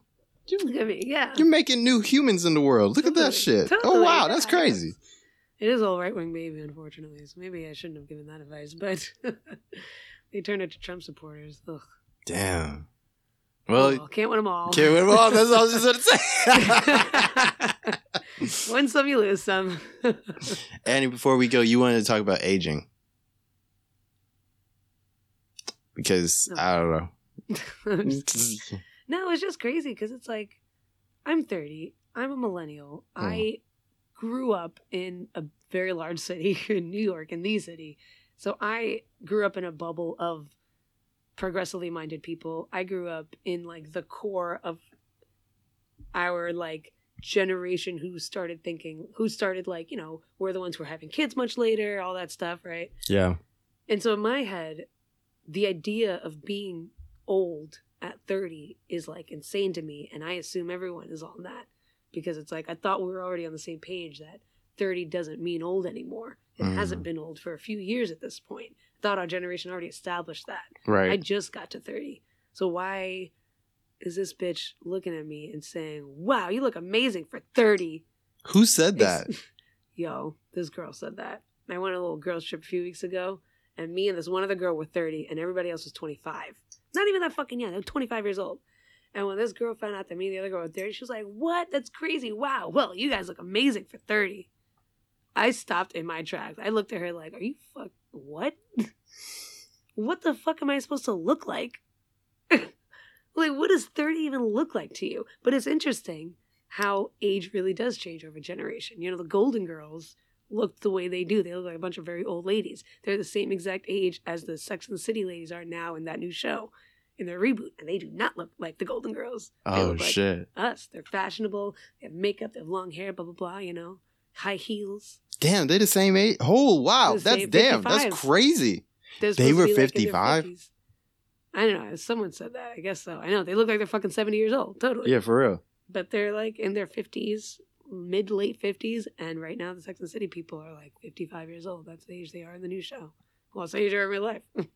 You Look at me. Yeah. You're making new humans in the world. Look at that Totally. shit. oh Totally, wow, that's yeah. crazy. It is all right wing baby, unfortunately. So maybe I shouldn't have given that advice, but they turned it to Trump supporters. Ugh. Damn. Well, Oh, can't win them all. can't win them all. That's all I was just gonna say. win some, you lose some. Annie, before we go, you wanted to talk about aging because No. I don't know. Just- no, it's just crazy because it's like I'm 30. I'm a millennial. Hmm. I grew up in a very large city in New York, in the city. So I grew up in a bubble of progressively minded people. I grew up in like the core of our like generation who started thinking, who started like, you know, we're the ones who are having kids much later, all that stuff, right? yeah. And so in my head, the idea of being old at 30 is like insane to me. And I assume everyone is on that because it's like, I thought we were already on the same page that 30 doesn't mean old anymore. It Mhm. hasn't been old for a few years at this point. I thought our generation already established that. Right. I just got to 30. So why is this bitch looking at me and saying, wow, you look amazing for 30? Who said that? It's- Yo, this girl said that. I went on a little girls trip a few weeks ago, and me and this one other girl were 30, and everybody else was 25. Not even that fucking young. They were 25 years old. And when this girl found out that me and the other girl were 30, she was like, What? That's crazy. Wow. Well, you guys look amazing for 30. I stopped in my tracks. I looked at her like, Are you fuck? What? what the fuck am I supposed to look like? like, what does 30 even look like to you? But it's interesting how age really does change over generation. You know, the Golden Girls look the way they do. They look like a bunch of very old ladies. They're the same exact age as the Sex and the City ladies are now in that new show, in their reboot, and they do not look like the Golden Girls. They Oh look like shit! us. They're fashionable. They have makeup. They have long hair. Blah blah blah. You know, high heels. Damn, they're the same age. Oh wow, The that's damn, 55. that's crazy. They were be, like, in 55? I don't know. Someone said that. I guess so. I know they look like they're fucking seventy years old. Totally. Yeah, for real. But they're like in their fifties, mid late fifties, and right now the Sex and City people are like fifty-five years old. That's the age they are in the new show. Well, it's the age they are in real life.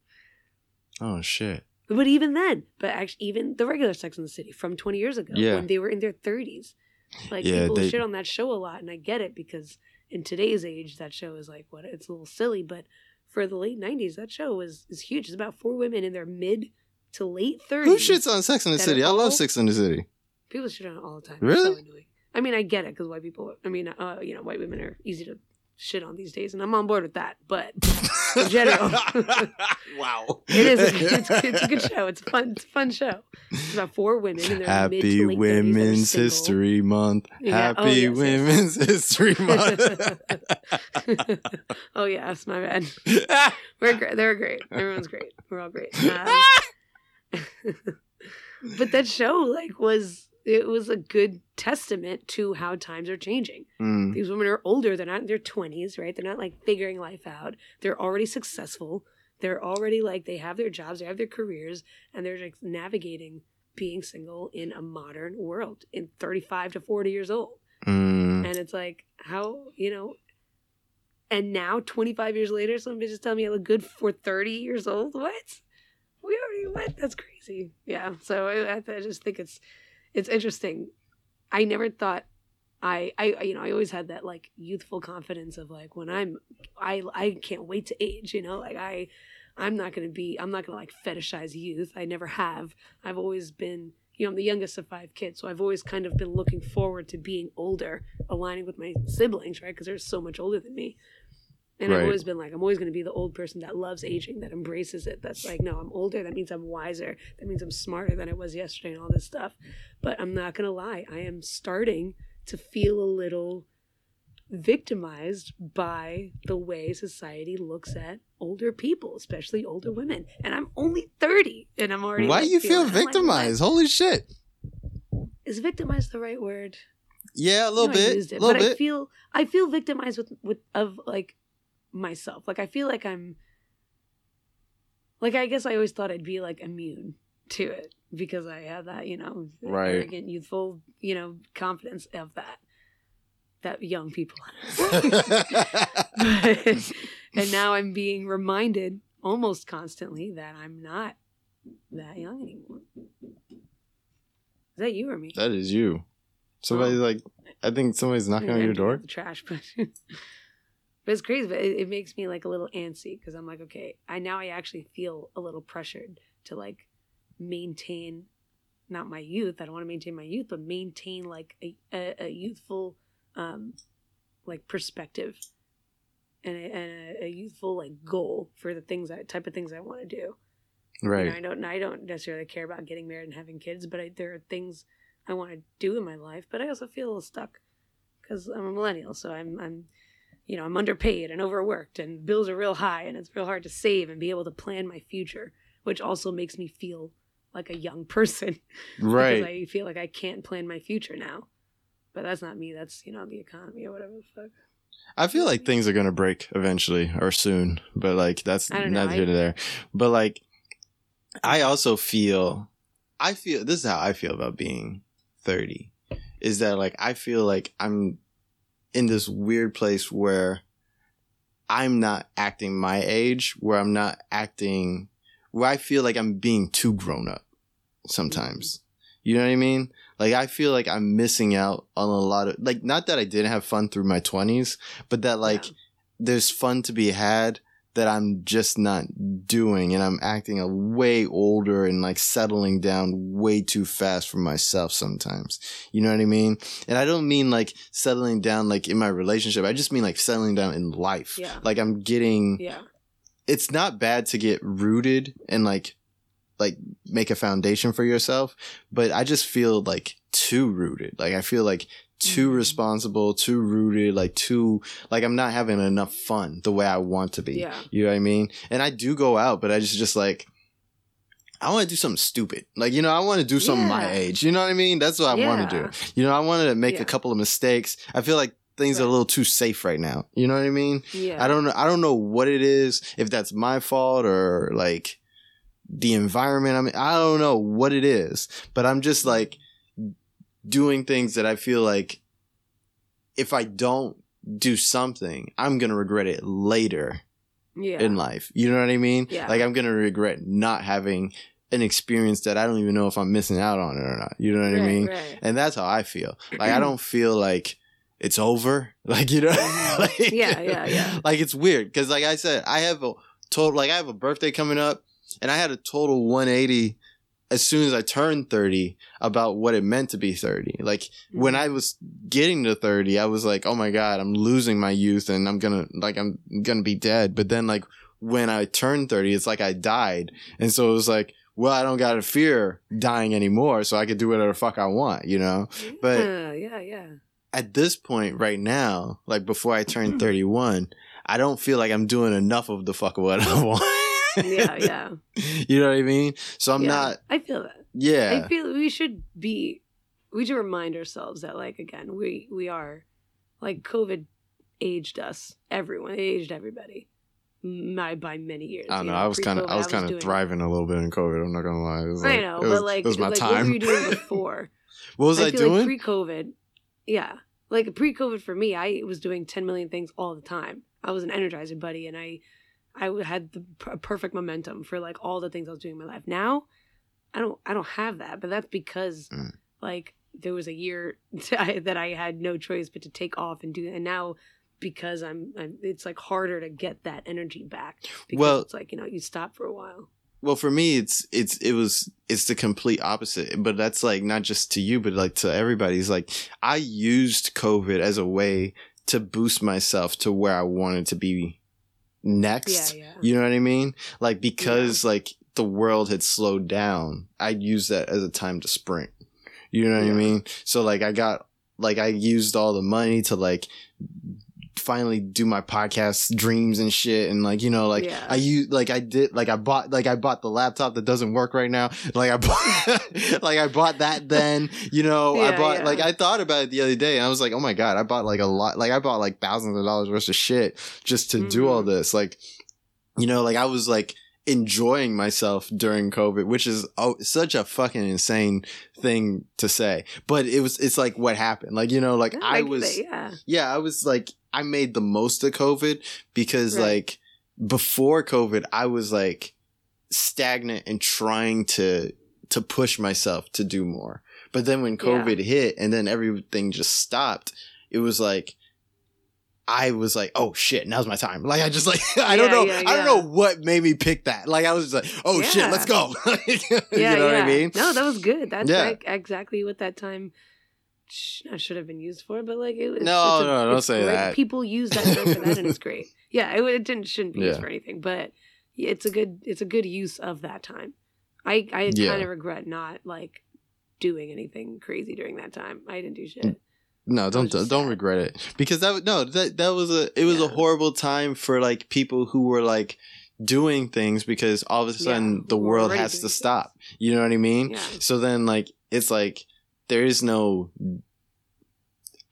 Oh shit. But even then, but actually, even the regular Sex in the City from twenty years ago, Yeah. when they were in their thirties, like Yeah, people they- shit on that show a lot, and I get it because in today's age, that show is like what it's a little silly, but for the late '90s, that show was is huge. It's about four women in their mid to late 30s. Who shits on Sex in the City? I love Sex in the City. People shit on it all the time. Really? So. I mean, I get it because white people. I mean, uh, you know, white women are easy to shit on these days, and I'm on board with that. But in general, wow. it is. It's, it's a good show. It's a fun. It's a fun show. It's about four women mid Happy to late 30s that are Women's. History Month. Yeah, oh, Happy yes, yes. Women's History Month. oh yes, my bad. We're great. They're great. Everyone's great. We're all great. Um, but that show like was it was a good testament to how times are changing. Mm, These women are older. They're not in their twenties, right? They're not like figuring life out. They're already successful. They're already like they have their jobs, they have their careers, and they're like navigating being single in a modern world in 35 to 40 years old. mm. And it's like, how, you know, and now 25 years later, some bitches tell me I look good for 30 years old. What? We already, what? That's crazy. Yeah. So I I just think it's, it's interesting. I never thought I, I, you know, I always had that like youthful confidence of like when I'm, I, I can't wait to age, you know, like I, I'm not to be, I'm not to like fetishize youth. I never have. I've always been, you know, I'm the youngest of five kids. So I've always kind of been looking forward to being older, aligning with my siblings, right? Because they're so much older than me. And I've always been like, I'm always going to be the old person that loves aging, that embraces it. That's like, no, I'm older. That means I'm wiser. That means I'm smarter than I was yesterday and all this stuff. But I'm not going to lie. I am starting to feel a little victimized by the way society looks at older people, especially older women. And I'm only 30 and I'm already. Why like, you feel like, victimized? Holy shit. Is victimized the right word? Yeah, a little I bit. A it, little but I feel I feel victimized with with of like myself. Like I feel like I'm like I guess I always thought I'd be like immune to it because I have that you know Right. arrogant youthful you know confidence of that that young people have. and now I'm being reminded almost constantly that I'm not that young anymore. Is that you or me? that is you. Somebody's Oh. like, I think somebody's knocking on your door. The trash, but but it's crazy. But it, it makes me like a little antsy because I'm like, okay, I now I actually feel a little pressured to like maintain not my youth. I don't want to maintain my youth, but maintain like a a, a youthful um like perspective and a, and a, a youthful like goal for the things I type of things I want to do. Right. I don't. I don't necessarily care about getting married and having kids, but I, there are things I want to do in my life. But I also feel a little stuck because I'm a millennial, so I'm, I'm, you know, I'm underpaid and overworked, and bills are real high, and it's real hard to save and be able to plan my future, which also makes me feel like a young person Right. because I feel like I can't plan my future now. But that's not me. That's you know the economy or whatever the fuck. I feel like things are gonna break eventually or soon, but like that's neither here nor there. But like, I also feel, I feel this is how I feel about being thirty, is that like I feel like I'm in this weird place where I'm not acting my age, where I'm not acting, where I feel like I'm being too grown up sometimes. Mm-hmm. You know what I mean? Like I feel like I'm missing out on a lot of like not that I didn't have fun through my 20s, but that like Yeah. there's fun to be had that I'm just not doing and I'm acting a way older and like settling down way too fast for myself sometimes. You know what I mean? And I don't mean like settling down like in my relationship. I just mean like settling down in life. Yeah. Like I'm getting Yeah. it's not bad to get rooted and like like make a foundation for yourself, but I just feel like too rooted. Like I feel like too Mhm. responsible, too rooted, like too like I'm not having enough fun the way I want to be. Yeah. You know what I mean? And I do go out, but I just just like I want to do something stupid. Like, you know, I want to do something my age. You know what I mean? That's what I want to do. You know, I wanted to make Yeah. a couple of mistakes. I feel like things are a little too safe right now. You know what I mean? Yeah. I don't know. I don't know what it is. If that's my fault or like the environment. I mean, I don't know what it is, but I'm just like doing things that I feel like if I don't do something, I'm gonna regret it later Yeah. in life. You know what I mean? Yeah. Like I'm gonna regret not having an experience that I don't even know if I'm missing out on it or not. You know what I mean? right. And that's how I feel. Like I don't feel like it's over. Like you know, mm-hmm. like, Yeah, yeah, yeah. Like it's weird because, like I said, I have a total. Like I have a birthday coming up, and I had a total 180 as soon as I turned 30 about what it meant to be 30. Like when Mm-hmm. I was getting to 30, I was like, oh my god, I'm losing my youth, and I'm gonna like I'm gonna be dead. But then like when I turned 30, it's like I died, and so it was like. Well, I don't gotta fear dying anymore, so I can do whatever the fuck I want, you know? but- yeah, yeah, yeah. at this point right now, like before I turn Mm-hmm. 31, I don't feel like I'm doing enough of the fuck what I want. Yeah, yeah. you know what I mean? So I'm yeah. not, I feel that. yeah. I feel we should be we should remind ourselves that like again, we we are like COVID aged us. Everyone. It aged everybody. My by many years. I don't you know. I was kind of, I was kind of thriving a little bit in COVID. I'm not gonna lie. It was I know, was, but like, it was my like, time. what were you doing before? what was I, feel doing? like pre-COVID, yeah, like pre-COVID for me, I was doing ten million things all the time. I was an energizer buddy, and I, I had the p- perfect momentum for like all the things I was doing in my life. Now, I don't, I don't have that, but that's because Mm. like there was a year that I had no choice but to take off and do, and now because I'm, I'm it's like harder to get that energy back. Because Well- it's like you know you stop for a while. well, for me, it's, it's, it was, it's the complete opposite. But that's like not just to you, but like to everybody. It's like I used COVID as a way to boost myself to where I wanted to be next. Yeah, yeah. You know what I mean? Like because like the world had slowed down, I'd use that as a time to sprint. You know what I mean? So like I got like I used all the money to like finally do my podcast dreams and shit and like you know like Yeah. I use like I did like I bought like I bought the laptop that doesn't work right now like I bought like I bought that then you know I bought yeah. like I thought about it the other day and I was like oh my god I bought like a lot like I bought like thousands of dollars worth of shit just to do all Mhm. this like you know like I was like enjoying myself during COVID, which is oh, such a fucking insane thing to say. But it was, it's like what happened. Like, you know, like No, I was, it, yeah. yeah, I was like, I made the most of COVID because Right. like before COVID, I was like stagnant and trying to, to push myself to do more. But then when Yeah. COVID hit and then everything just stopped, it was like, I was like, oh shit, now's my time. Like I just like I don't know, yeah, I don't know what made me pick that. Like I was just like, oh shit, let's go. you yeah, know what. I mean? No, that was good. That's Yeah. like exactly what that time I should have been used for. But like, it, it's, No, a- no, don't say great. that. People use that time for that, and it's great. Yeah, it, it didn't shouldn't be used for anything, but it's a good it's a good use of that time. I I Yeah. kind of regret not like doing anything crazy during that time. I didn't do shit. No, was don't don't regret it because that no that that was a it was a horrible time for like people who were like doing things because all of a sudden Yeah, the world has to things. stop. You know what I mean? Yeah. So then like it's like there is no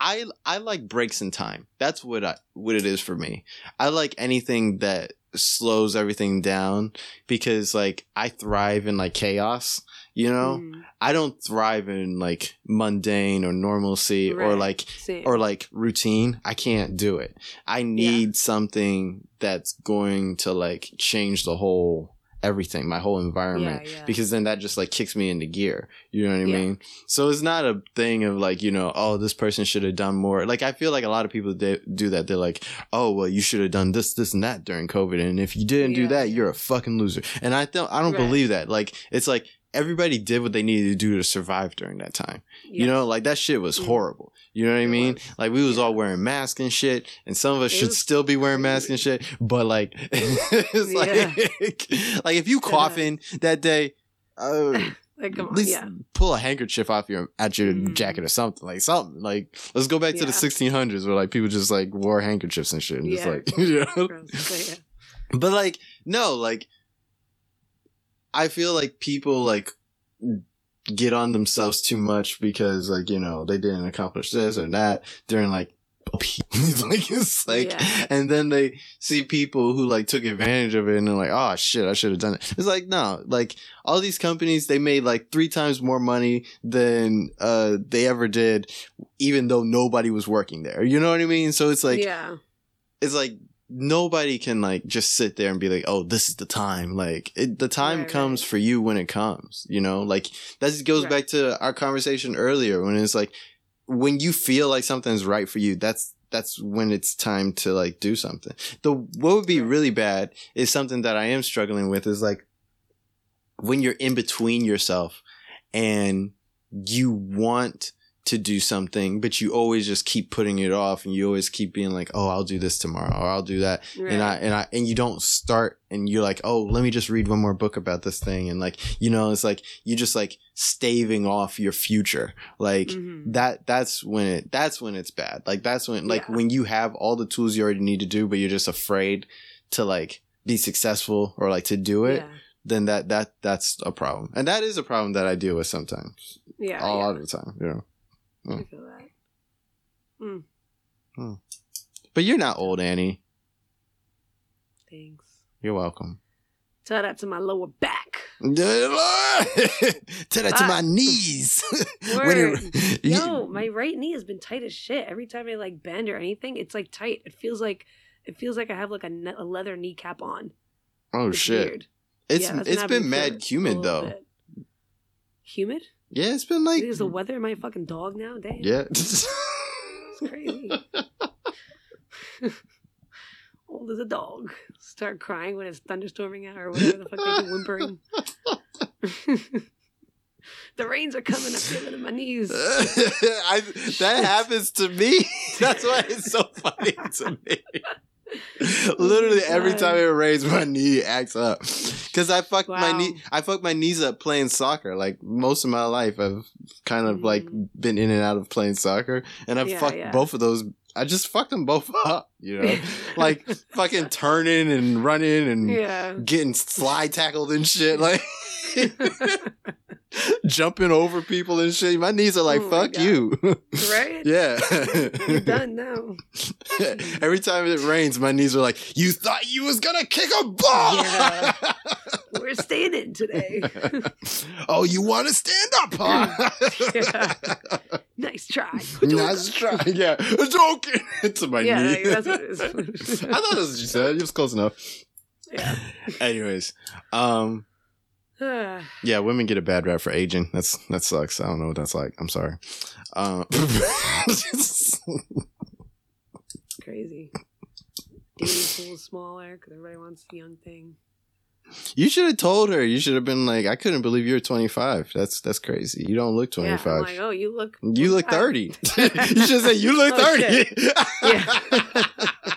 I I like breaks in time. That's what I what it is for me. I like anything that slows everything down because like I thrive in like chaos, you know? Mm, I don't thrive in like mundane or normalcy or like same. or like routine. I can't do it. I need something that's going to like change the whole everything, my whole environment, Yeah, yeah. because then that just like kicks me into gear. You know what I Yeah. mean? So it's not a thing of like, you know, oh, this person should have done more. Like, I feel like a lot of people do that. They're like, oh, well, you should have done this, this, and that during COVID. And if you didn't do that, you're a fucking loser. And I don't, I don't Right. believe that. Like, it's like everybody did what they needed to do to survive during that time. You know, like that shit was Mm. horrible. You know what I mean? was. Like we was Yeah. all wearing masks and shit, and some of us It should was still be wearing masks and shit. But like, it's like, like if you coughing that day, uh, like come at least yeah. pull a handkerchief off your at your Mhm. jacket or something like something. Like let's go back to the 1600s where like people just like wore handkerchiefs and shit, and just like you know. Yeah. But like, no, like, I feel like people like get on themselves too much because like you know they didn't accomplish this or that during like like it's like Yeah. and then they see people who like took advantage of it and they're like oh shit i should have done it. It's like no like all these companies they made like three times more money than uh they ever did even though nobody was working there. You know what i mean? So it's like yeah, it's like nobody can like just sit there and be like, oh, this is the time. Like it, the time Right, comes right. for you when it comes. You know, like that goes Right. back to our conversation earlier when it's like when you feel like something's right for you. That's that's when it's time to like do something. The what would be really bad is something that I am struggling with is like when you're in between yourself and you want to do something, but you always just keep putting it off and you always keep being like, Oh, I'll do this tomorrow or I'll do that. right. And I, and I, and you don't start and you're like, Oh, let me just read one more book about this thing. And like, you know, it's like, you just like staving off your future. Like Mhm. that, that's when it, that's when it's bad. Like that's when, like Yeah. when you have all the tools you already need to do, but you're just afraid to like be successful or like to do it. yeah, Then that, that, that's a problem. And that is a problem that I deal with sometimes. yeah, a yeah. lot of the time, you know. Hmm. I feel that. Hmm. Hmm. But you're not old, Annie. Thanks. You're welcome. Tell that to my lower back. Tell that to ah. my Ah. knees. When Word. it- Yo, my right knee has been tight as shit. Every time I like bend or anything, it's like tight. It feels like it feels like I have like a, ne- a leather kneecap on. oh It's shit! Weird. It's Yeah, it's been mad humid though. bit. Humid? Yeah, it's been like Is the weather in my fucking dog now? Damn. yeah. It's crazy. Old as a dog. Start crying when it's thunderstorming out or whatever the fuck they do, whimpering. the rains are coming. I feel it in my knees. I, that happens to me. That's why it's so funny to me. Literally every time it rains, my knee acts up because I fucked my knee. I fucked my knees up playing soccer. Like most of my life, I've kind of like Mm. been in and out of playing soccer, and I've Yeah, fucked yeah. both of those. I just fucked them both up. You know, like fucking turning and running and yeah. getting slide tackled and shit. Like. jumping over people and shit. My knees are like, Oh fuck you. right? yeah. You're done now. Every time it rains, my knees are like, you thought you was gonna kick a ball. Yeah. We're standing today. oh, you want to stand up, huh? nice try. nice try. Yeah, joking to my Yeah, knee. like, that's what it is. I thought that's what you said. It was close enough. Yeah. Anyways, um, yeah, women get a bad rap for aging. That's that sucks. I don't know what that's like. I'm sorry. Um, crazy. Dating pool is smaller because everybody wants the young thing. you should have told her. You should have been like, I couldn't believe you're 25. That's that's crazy. You don't look 25. Yeah, like, oh, you look. you look 30. you should say you look Oh, 30. Yeah.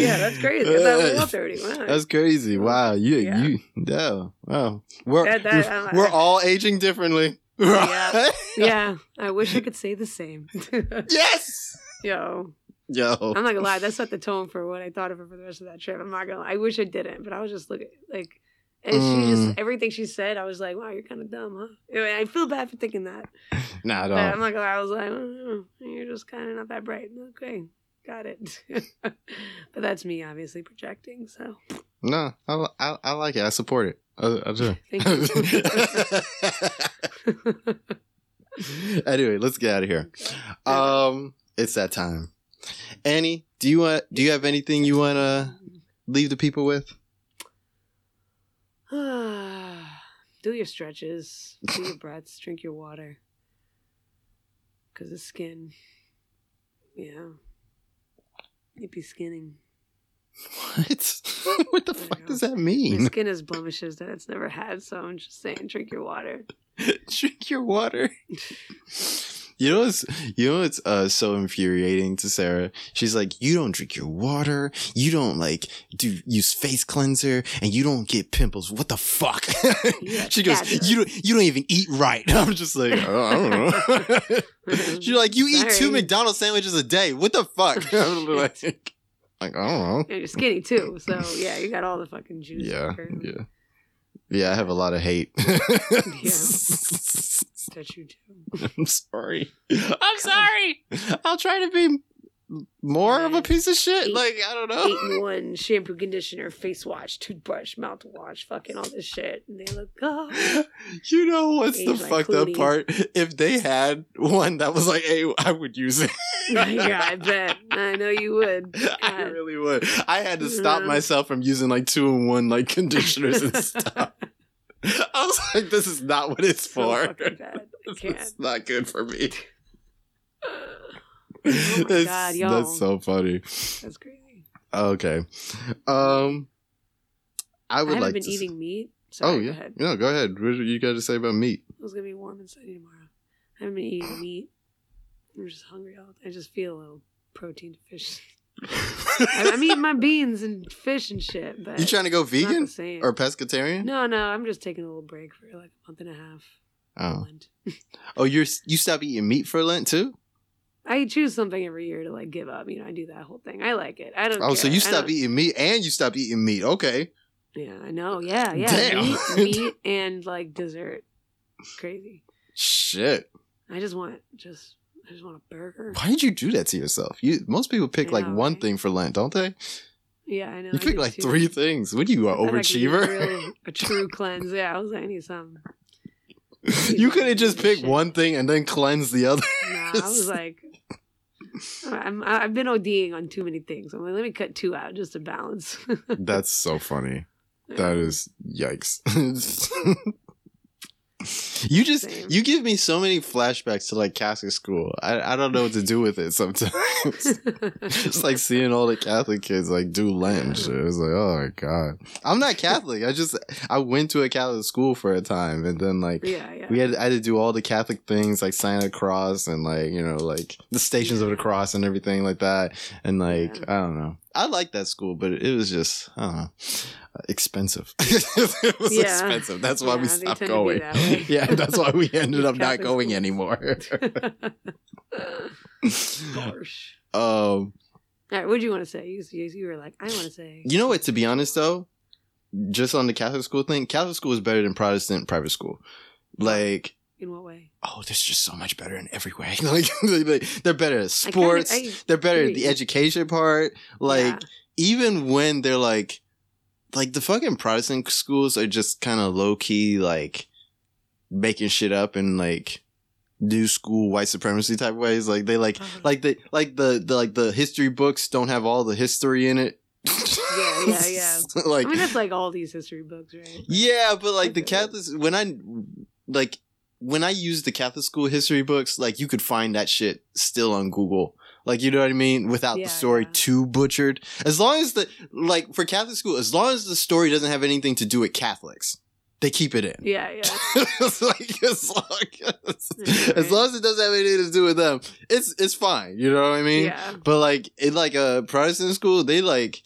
Yeah, that's crazy. I thought we were all 30. Wow. That's crazy. Wow. You Yeah. you yeah. Wow. We're That- that- I'm- we're all aging differently. Yeah. yeah, I wish I could say the same. yes. Yo, Yo. I'm not gonna lie, that set the tone for what I thought of her for the rest of that trip. I'm not gonna. I wish I didn't, but I was just looking like, and she Mm. just everything she said, I was like, wow, you're kind of dumb, huh? Anyway, I feel bad for thinking that. Nah, But I'm don't. not gonna lie, I was like, oh, you're just kind of not that bright. Okay, got it. but that's me, obviously projecting. So No, I, I, I like it. I support it. I, I do. Anyway, let's get out of here. Okay. Um, it's that time. Annie, do you want? Do you have anything you want to leave the people with? Do your stretches, do your breaths, drink your water. Because the skin, yeah, you'd be skinning. What? what the fuck know. does that My mean? skin has blemishes that it's never had, so I'm just saying, drink your water. Drink your water. You know what's you know what's uh, so infuriating to Sarah? She's like, you don't drink your water, you don't like do use face cleanser, and you don't get pimples. What the fuck? Yeah, she goes, you don't you don't even eat right. I'm just like, oh, I don't know. She's like, you eat two McDonald's sandwiches a day. What the fuck? I'm like, like, I don't know. You're skinny too, so yeah, you got all the fucking juice. Yeah, yeah. Yeah, I have a lot of hate. That you do. I'm sorry. I'm sorry. I'll try to be more of a piece of shit. Eight- like, I don't know. Eight in one shampoo, conditioner, face wash, toothbrush, mouthwash, fucking all this shit, and they look oh. You know what's the Age like fucked up part? If they had one that was like, hey, I would use it. yeah, I bet. I know you would. I really would. I had to stop Yeah. myself from using like two in one like conditioners and stuff. I was like, this is not what it's So for. fucking bad. I can't. It's not good for me. Oh my God, y'all. That's so funny. That's crazy. Okay. Um I I would haven't like been to eating meat. Sorry, Oh go yeah. ahead. No, go ahead. What you got to say about meat? It's gonna be warm and sunny tomorrow. I haven't been eating meat. I'm just hungry all I just feel a little protein deficient. I- I'm eating my beans and fish and shit, but you trying to go it's not the vegan or pescatarian? No, no, I'm just taking a little break for like a month and a half. Oh. Oh, you're you stop eating meat for Lent too? I choose something every year to like give up. You know, I do that whole thing. I like it. I don't. Oh, so you stop eating meat and you stop eating meat. Okay. Yeah, I know. Yeah, yeah. Damn. Meat, meat and like dessert. Crazy. Shit. I just want just. I just want a burger. Why did you do that to yourself? You most people pick I like one right? thing for Lent, don't they? Yeah, I know. You I pick like too. three things. What are you, an I thought I could do overachiever? A, a true cleanse. Yeah, I was like, I need some. You couldn't just pick Shit. one thing and then cleanse the other. Nah, I was like, I'm, I've been ODing on too many things. I'm like, let me cut two out just to balance. That's so funny. That is yikes. you just Same. you give me so many flashbacks to like Catholic school. I I don't know what to do with it sometimes. just like seeing all the Catholic kids like do Lent shit. It's like, oh my god. I'm not Catholic. I just I went to a Catholic school for a time and then like yeah, yeah. we had I had to do all the Catholic things like sign a cross and like, you know, like the stations of the cross and everything like that. And like, Yeah. I don't know. I liked that school, but it was just, I don't know, expensive. it was Yeah. expensive. That's why we Yeah, they stopped tend to be going. that yeah, that's why we ended up not going schools. anymore. Gosh. um, All right, what do you want to say? You, you, you were like, I want to say. you know what? To be honest, though, just on the Catholic school thing, Catholic school is better than Protestant private school. Like, In what way? oh, there's just so much better in every way. like, they- they're better at I kinda- sports. I they're better at the education part. Like, Yeah. even when they're like, like the fucking Protestant schools are just kind of low key, like making shit up and like new school white supremacy type ways. Like they like, Uh-huh. like the, like the, the, like the history books don't have all the history in it. Yeah, yeah, yeah. like, I mean, that's like all these history books, right? yeah, but like the. Catholics, when I like when I use the Catholic school history books, like you could find that shit still on Google. Like you know what I mean, without Yeah, the story yeah. too butchered. As long as the like for Catholic school, as long as the story doesn't have anything to do with Catholics, they keep it in. Yeah, yeah. it's like as long as, Yeah, as long as it doesn't have anything to do with them, it's it's fine. You know what I mean? yeah. But like in like a Protestant school, they like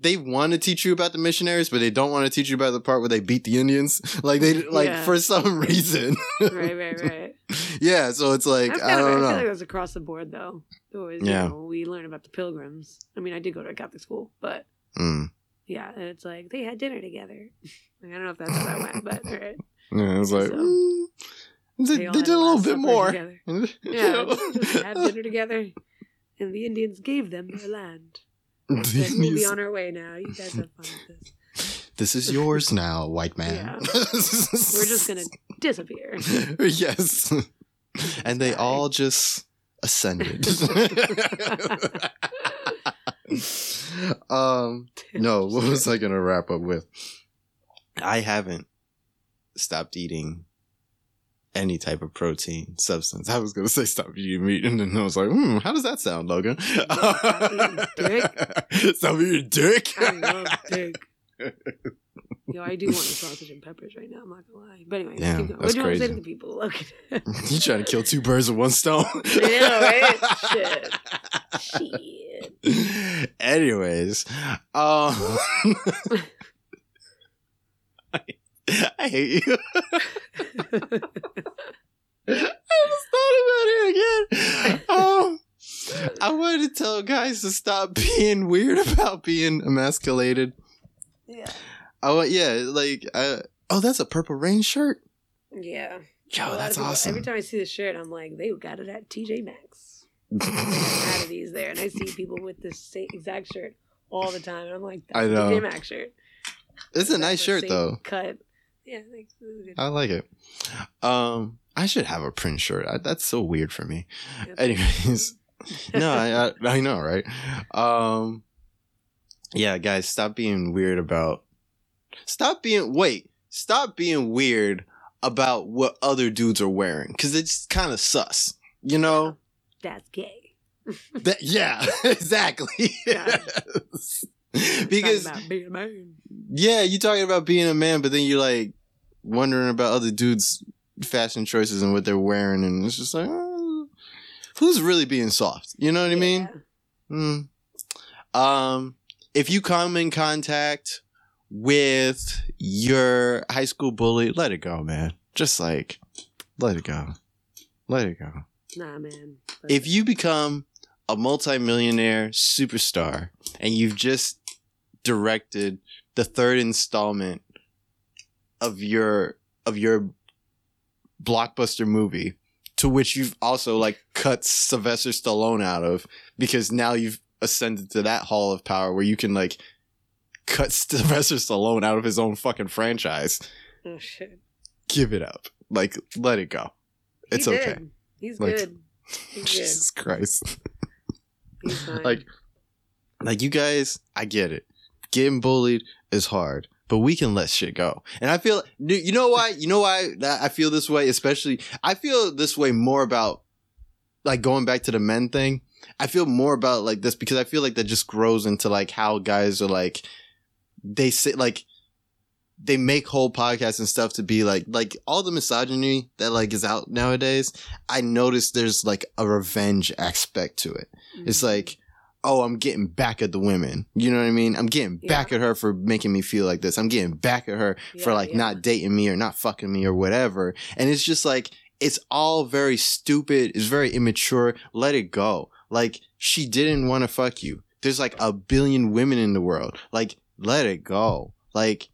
they want to teach you about the missionaries, but they don't want to teach you about the part where they beat the Indians. Like they like Yeah. for some reason. Right, right, right. yeah, so it's like I kind of, I don't feel know. like that's across the board, though. Always, Yeah. You know, we learn about the pilgrims. I mean, I did go to a Catholic school, but Mm. yeah, and it's like they had dinner together. Like, I don't know if that's how that went, but right. Yeah, it was like So- mm, they, They they did a little bit more. You Yeah, know? just had dinner together, and the Indians gave them their land. We'll be on our way now. You guys have fun with this. this is yours now, white man. Yeah. We're just gonna disappear. yes. and they all just ascended. um no, what was I gonna wrap up with? I haven't stopped eating any type of protein substance. I was gonna say stop eating meat, and then I was like, hmm, how does that sound, Logan? Stop eating dick? Stop eating dick. I love dick. Yo, I do want the sausage and peppers right now. I'm not gonna lie. But anyway, Damn, keep going. that's what do you want to say to the people? Look. you trying to kill two birds with one stone? Yeah, right? Shit. Shit. Anyways, um, I, I hate you. I just thought about it again. Um, I wanted to tell guys to stop being weird about being emasculated. yeah. I want, yeah, like, uh, oh, that's a Purple Rain shirt. Yeah. Yo, A lot of that's people- awesome. Every time I see this shirt, I'm like, they got it at TJ Maxx. out of these there, and I see people with this same exact shirt all the time, and I'm like, that's I a know. TJ Maxx shirt. it's a That's nice shirt though. Cut. Yeah, thanks. I like it. Um, I should have a print shirt. I, that's so weird for me. Yeah. Anyways, no, I, I I know, right? Um, yeah, guys, stop being weird about. Stop being wait. Stop being weird about what other dudes are wearing because it's kind of sus. You know? That's gay. That, yeah, exactly. Yeah. Because being a man. yeah, you talking about being a man, but then you're like wondering about other dudes' fashion choices and what they're wearing, and it's just like, uh, who's really being soft? You know what I mean? Yeah. Hmm. Um, if you come in contact with your high school bully, let it go, man. Just like, let it go. Let it go. Nah, man. If you become a multimillionaire superstar and you've just directed the third installment of your of your blockbuster movie to which you've also like cut Sylvester Stallone out of because now you've ascended to that hall of power where you can like cut Sylvester Stallone out of his own fucking franchise. oh shit, Give it up. Like let it go. He It's okay. He's Like- good. He's good. Jesus Christ. He's like like you guys i get it getting bullied is hard but we can let shit go. And i feel you know why you know why that i feel this way especially i feel this way more about like going back to the men thing. I feel more about like this because i feel like that just grows into like how guys are like they say like they make whole podcasts and stuff to be like like all the misogyny that like is out nowadays i notice there's like a revenge aspect to it. It's Mhm. like, oh, I'm getting back at the women. You know what I mean? I'm getting back Yeah. at her for making me feel like this. I'm getting back at her for like yeah. not dating me or not fucking me or whatever. And it's just like, it's all very stupid. It's very immature. Let it go. Like, she didn't want to fuck you. There's like a billion women in the world. Like, let it go. Like,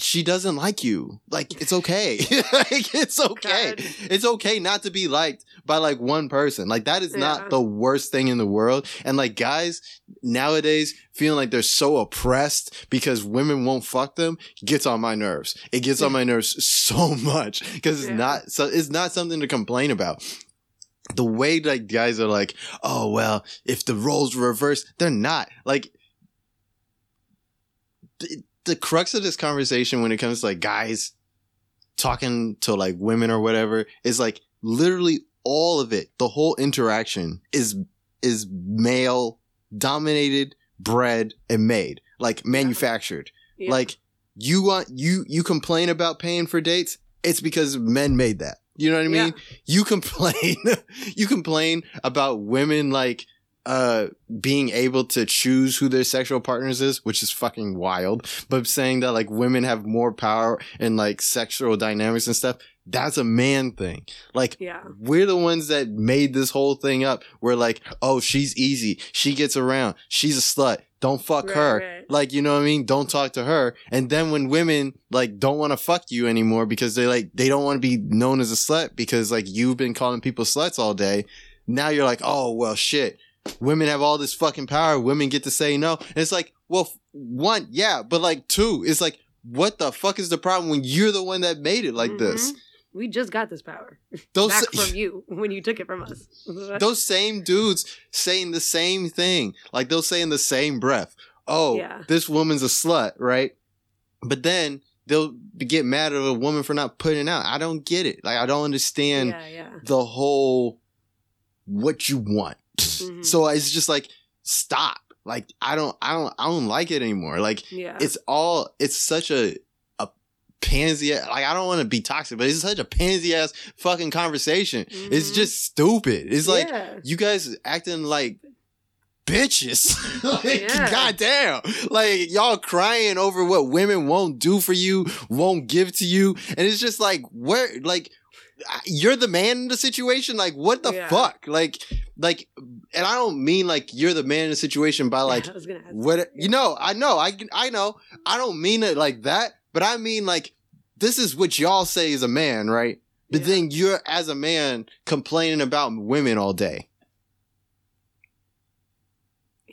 she doesn't like you. Like, it's okay. like, it's okay. God. It's okay not to be liked by like one person. Like that is Yeah. not the worst thing in the world. And like guys nowadays feeling like they're so oppressed because women won't fuck them gets on my nerves. It gets on my nerves so much because it's Yeah. not so it's not something to complain about. The way like guys are like, oh well, if the roles were reversed, they're not. Like the, crux of this conversation when it comes to like guys talking to like women or whatever is like literally all of it the whole interaction is is male dominated bred and made like manufactured. Yeah. like you want you you complain about paying for dates it's because men made that. You know what i mean? You complain you complain about women like uh being able to choose who their sexual partners is which is fucking wild. But saying that like women have more power in like sexual dynamics and stuff that's a man thing. Like yeah. we're the ones that made this whole thing up we're like oh she's easy. She gets around. She's a slut. Don't fuck Right, her. right. like you know what i mean? Don't talk to her. And then when women like don't want to fuck you anymore because they like they don't want to be known as a slut because like you've been calling people sluts all day now you're like oh well shit women have all this fucking power women get to say no and it's like well one yeah but like two it's like what the fuck is the problem when you're the one that made it like this Mhm. We just got this power those back from you when you took it from us. those same dudes saying the same thing. Like they'll say in the same breath, "Oh, Yeah. this woman's a slut," right? But then they'll get mad at a woman for not putting out. I don't get it. Like I don't understand yeah, yeah. the whole what you want. Mhm. So it's just like stop. Like I don't I don't I don't like it anymore. Like Yeah. it's all it's such a a pansy like I don't want to be toxic, but it's such a pansy ass fucking conversation. It's Mhm. just stupid. It's like yeah. you guys acting like bitches. like Yeah. goddamn. Like y'all crying over what women won't do for you, won't give to you. And it's just like where like you're the man in the situation? Like what the Yeah. fuck? Like like and i don't mean like you're the man in the situation by like I was gonna ask what you know i know i i know. I don't mean it like that but i mean like this is what y'all say is a man right? But Yeah. then you're as a man complaining about women all day.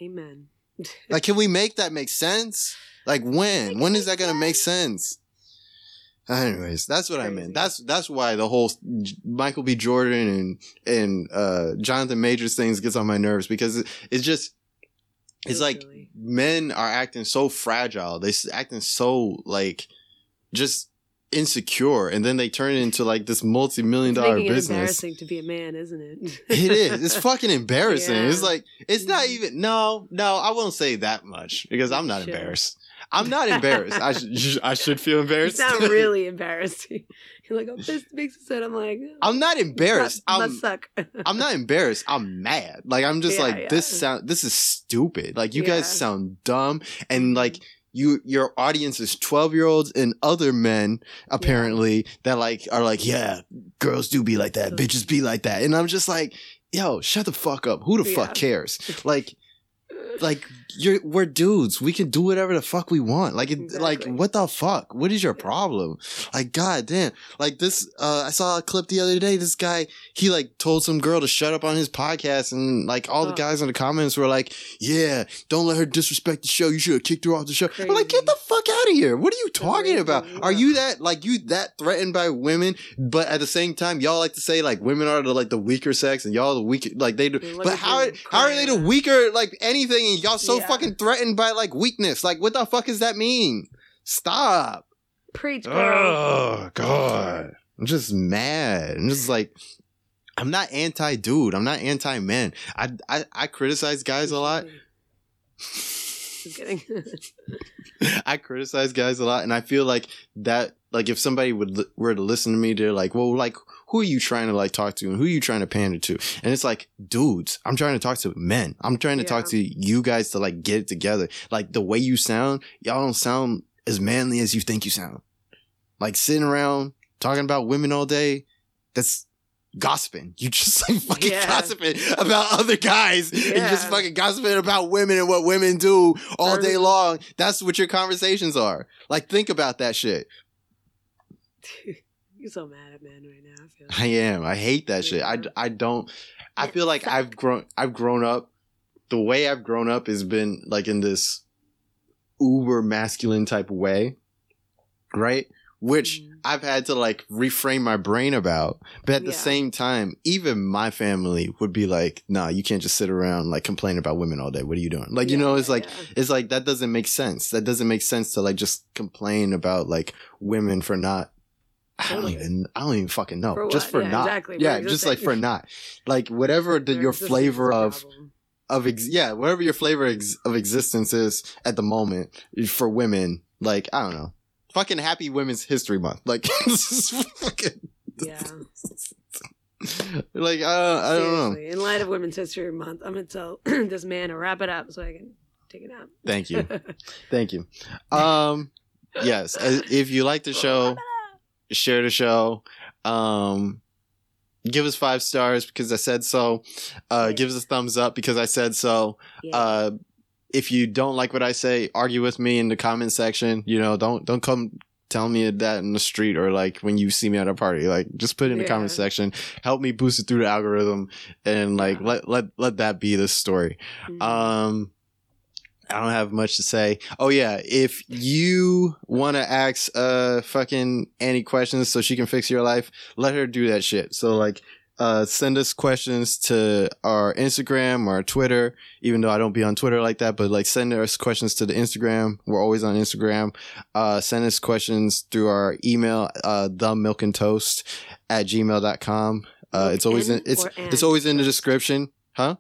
Amen. like can we make that make sense? Like when? When is that gonna make sense anyways that's what i Crazy. meant that's that's why the whole michael b jordan and and uh jonathan majors things gets on my nerves because it, it's just it's like men are acting so fragile. They acting so like just insecure, and then they turn it into like this multi-million dollar dollar business. embarrassing to be a man, isn't it? It is. It's fucking embarrassing. It's like it's not Mhm. even. No, no, I won't say that much because I'm not embarrassed. I'm not embarrassed. I should. I should feel You embarrassed. sound really embarrassing. You're like, oh, this makes it sad. I'm like, oh, I'm not embarrassed. I'm. suck. I'm not embarrassed. I'm mad. Like I'm just Yeah, like yeah. this sound. This is stupid. Like you guys sound dumb, and like you your audience is 12 year olds and other men apparently that like are like yeah girls do be like that bitches be like that and i'm just like yo shut the fuck up who the Yeah. fuck cares like like you're we're dudes. We can do whatever the fuck we want. Like it, like what the fuck? What is your problem? Like god damn like this uh i saw a clip the other day. This guy he like told some girl to shut up on his podcast and like all the Oh. guys in the comments were like yeah don't let her disrespect the show. You should have kicked her off the show. I'm like get the fuck out of here. What are you talking Crazy, about? Are you that like you that threatened by women but at the same time y'all like to say like women are the like the weaker sex and y'all the weaker like they do but how how are they the weaker like anything and y'all so Yeah. fucking threatened by like weakness like what the fuck does that mean stop Preach, bro. oh god i'm just mad i'm just like i'm not anti dude i'm not anti man. I, I i criticize guys a lot Just kidding. I criticize guys a lot, and I feel like that, like, if somebody would were to listen to me, they're like, "Well, like, who are you trying to like talk to, and who are you trying to pander to?" And it's like, dudes, I'm trying to talk to men. I'm trying to talk to you guys to like get it together. Like the way you sound, y'all don't sound as manly as you think you sound. Like sitting around talking about women all day, that's gossiping. You just like fucking Yeah. gossiping about other guys. And just fucking gossiping about women and what women do all day long. That's what your conversations are. Like think about that shit. You're so mad at men right now. I feel. I am. I hate that shit. I, I don't I feel like. I've grown I've grown up the way I've grown up has been like in this uber masculine type of way. Right? Which Mhm. I've had to like reframe my brain about. But at the Yeah. same time, even my family would be like, nah, you can't just sit around like complain about women all day. What are you doing? Like, you know, it's like yeah. it's like that doesn't make sense. That doesn't make sense to like just complain about like women for not I don't even I don't even fucking know. For just for Yeah, not. exactly, Yeah, just like for not. Like whatever the, your flavor of problem. of ex- yeah, whatever your flavor ex- of existence is at the moment for women, like I don't know. Fucking happy women's history month. Like this is fucking Yeah. like uh, I don't know. In light of Women's History Month, I'm gonna tell this man to wrap it up so I can take it out. Thank you. Thank you. Um yes, uh, if you like the show, share the show. Um give us 5 stars because I said so. Uh give us a thumbs up because I said so. Uh if you don't like what I say, argue with me in the comment section. You know, don't don't come tell me that in the street or like when you see me at a party. Like just put it in the Yeah. comment section. Help me boost it through the algorithm and like Yeah. let let let that be the story. Mhm. Um, I don't have much to say. Oh yeah, if you want to ask uh fucking Annie questions so she can fix your life, let her do that shit. So like, uh, send us questions to our Instagram or Twitter, even though I don't be on Twitter like that, but like send us questions to the Instagram. We're always on Instagram. Uh, send us questions through our email, uh, the milk and toast at gmail.com. Uh, it's always in, it's, it's always in the description. Huh?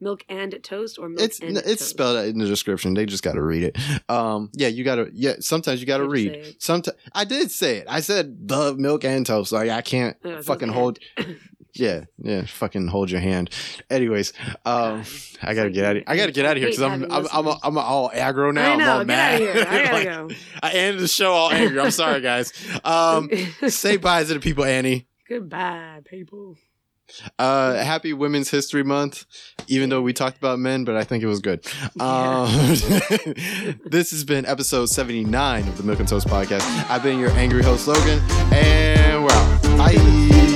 Milk and toast or milk It's, and it's toast? spelled out in the description. They just got to read it. Um, yeah, you got to, yeah, sometimes you got to Did you say read. Sometimes I did say it. I said the milk and toast. Like I can't Oh, fucking hold. Yeah, yeah, fucking hold your hand. Anyways, um, God. I gotta get out. Of, I gotta get out of here because I'm I'm I'm, listeners. I'm all aggro now. I I'm all Get mad. out of here. I gotta Like, go. I ended the show all angry. I'm sorry, guys. Um, say bye to the people, Annie. Goodbye, people. Uh, happy Women's History Month. Even though we talked about men, but I think it was good. Um, this has been episode 79 of the Milk and Toast podcast. I've been your angry host, Logan, and we're out. Bye.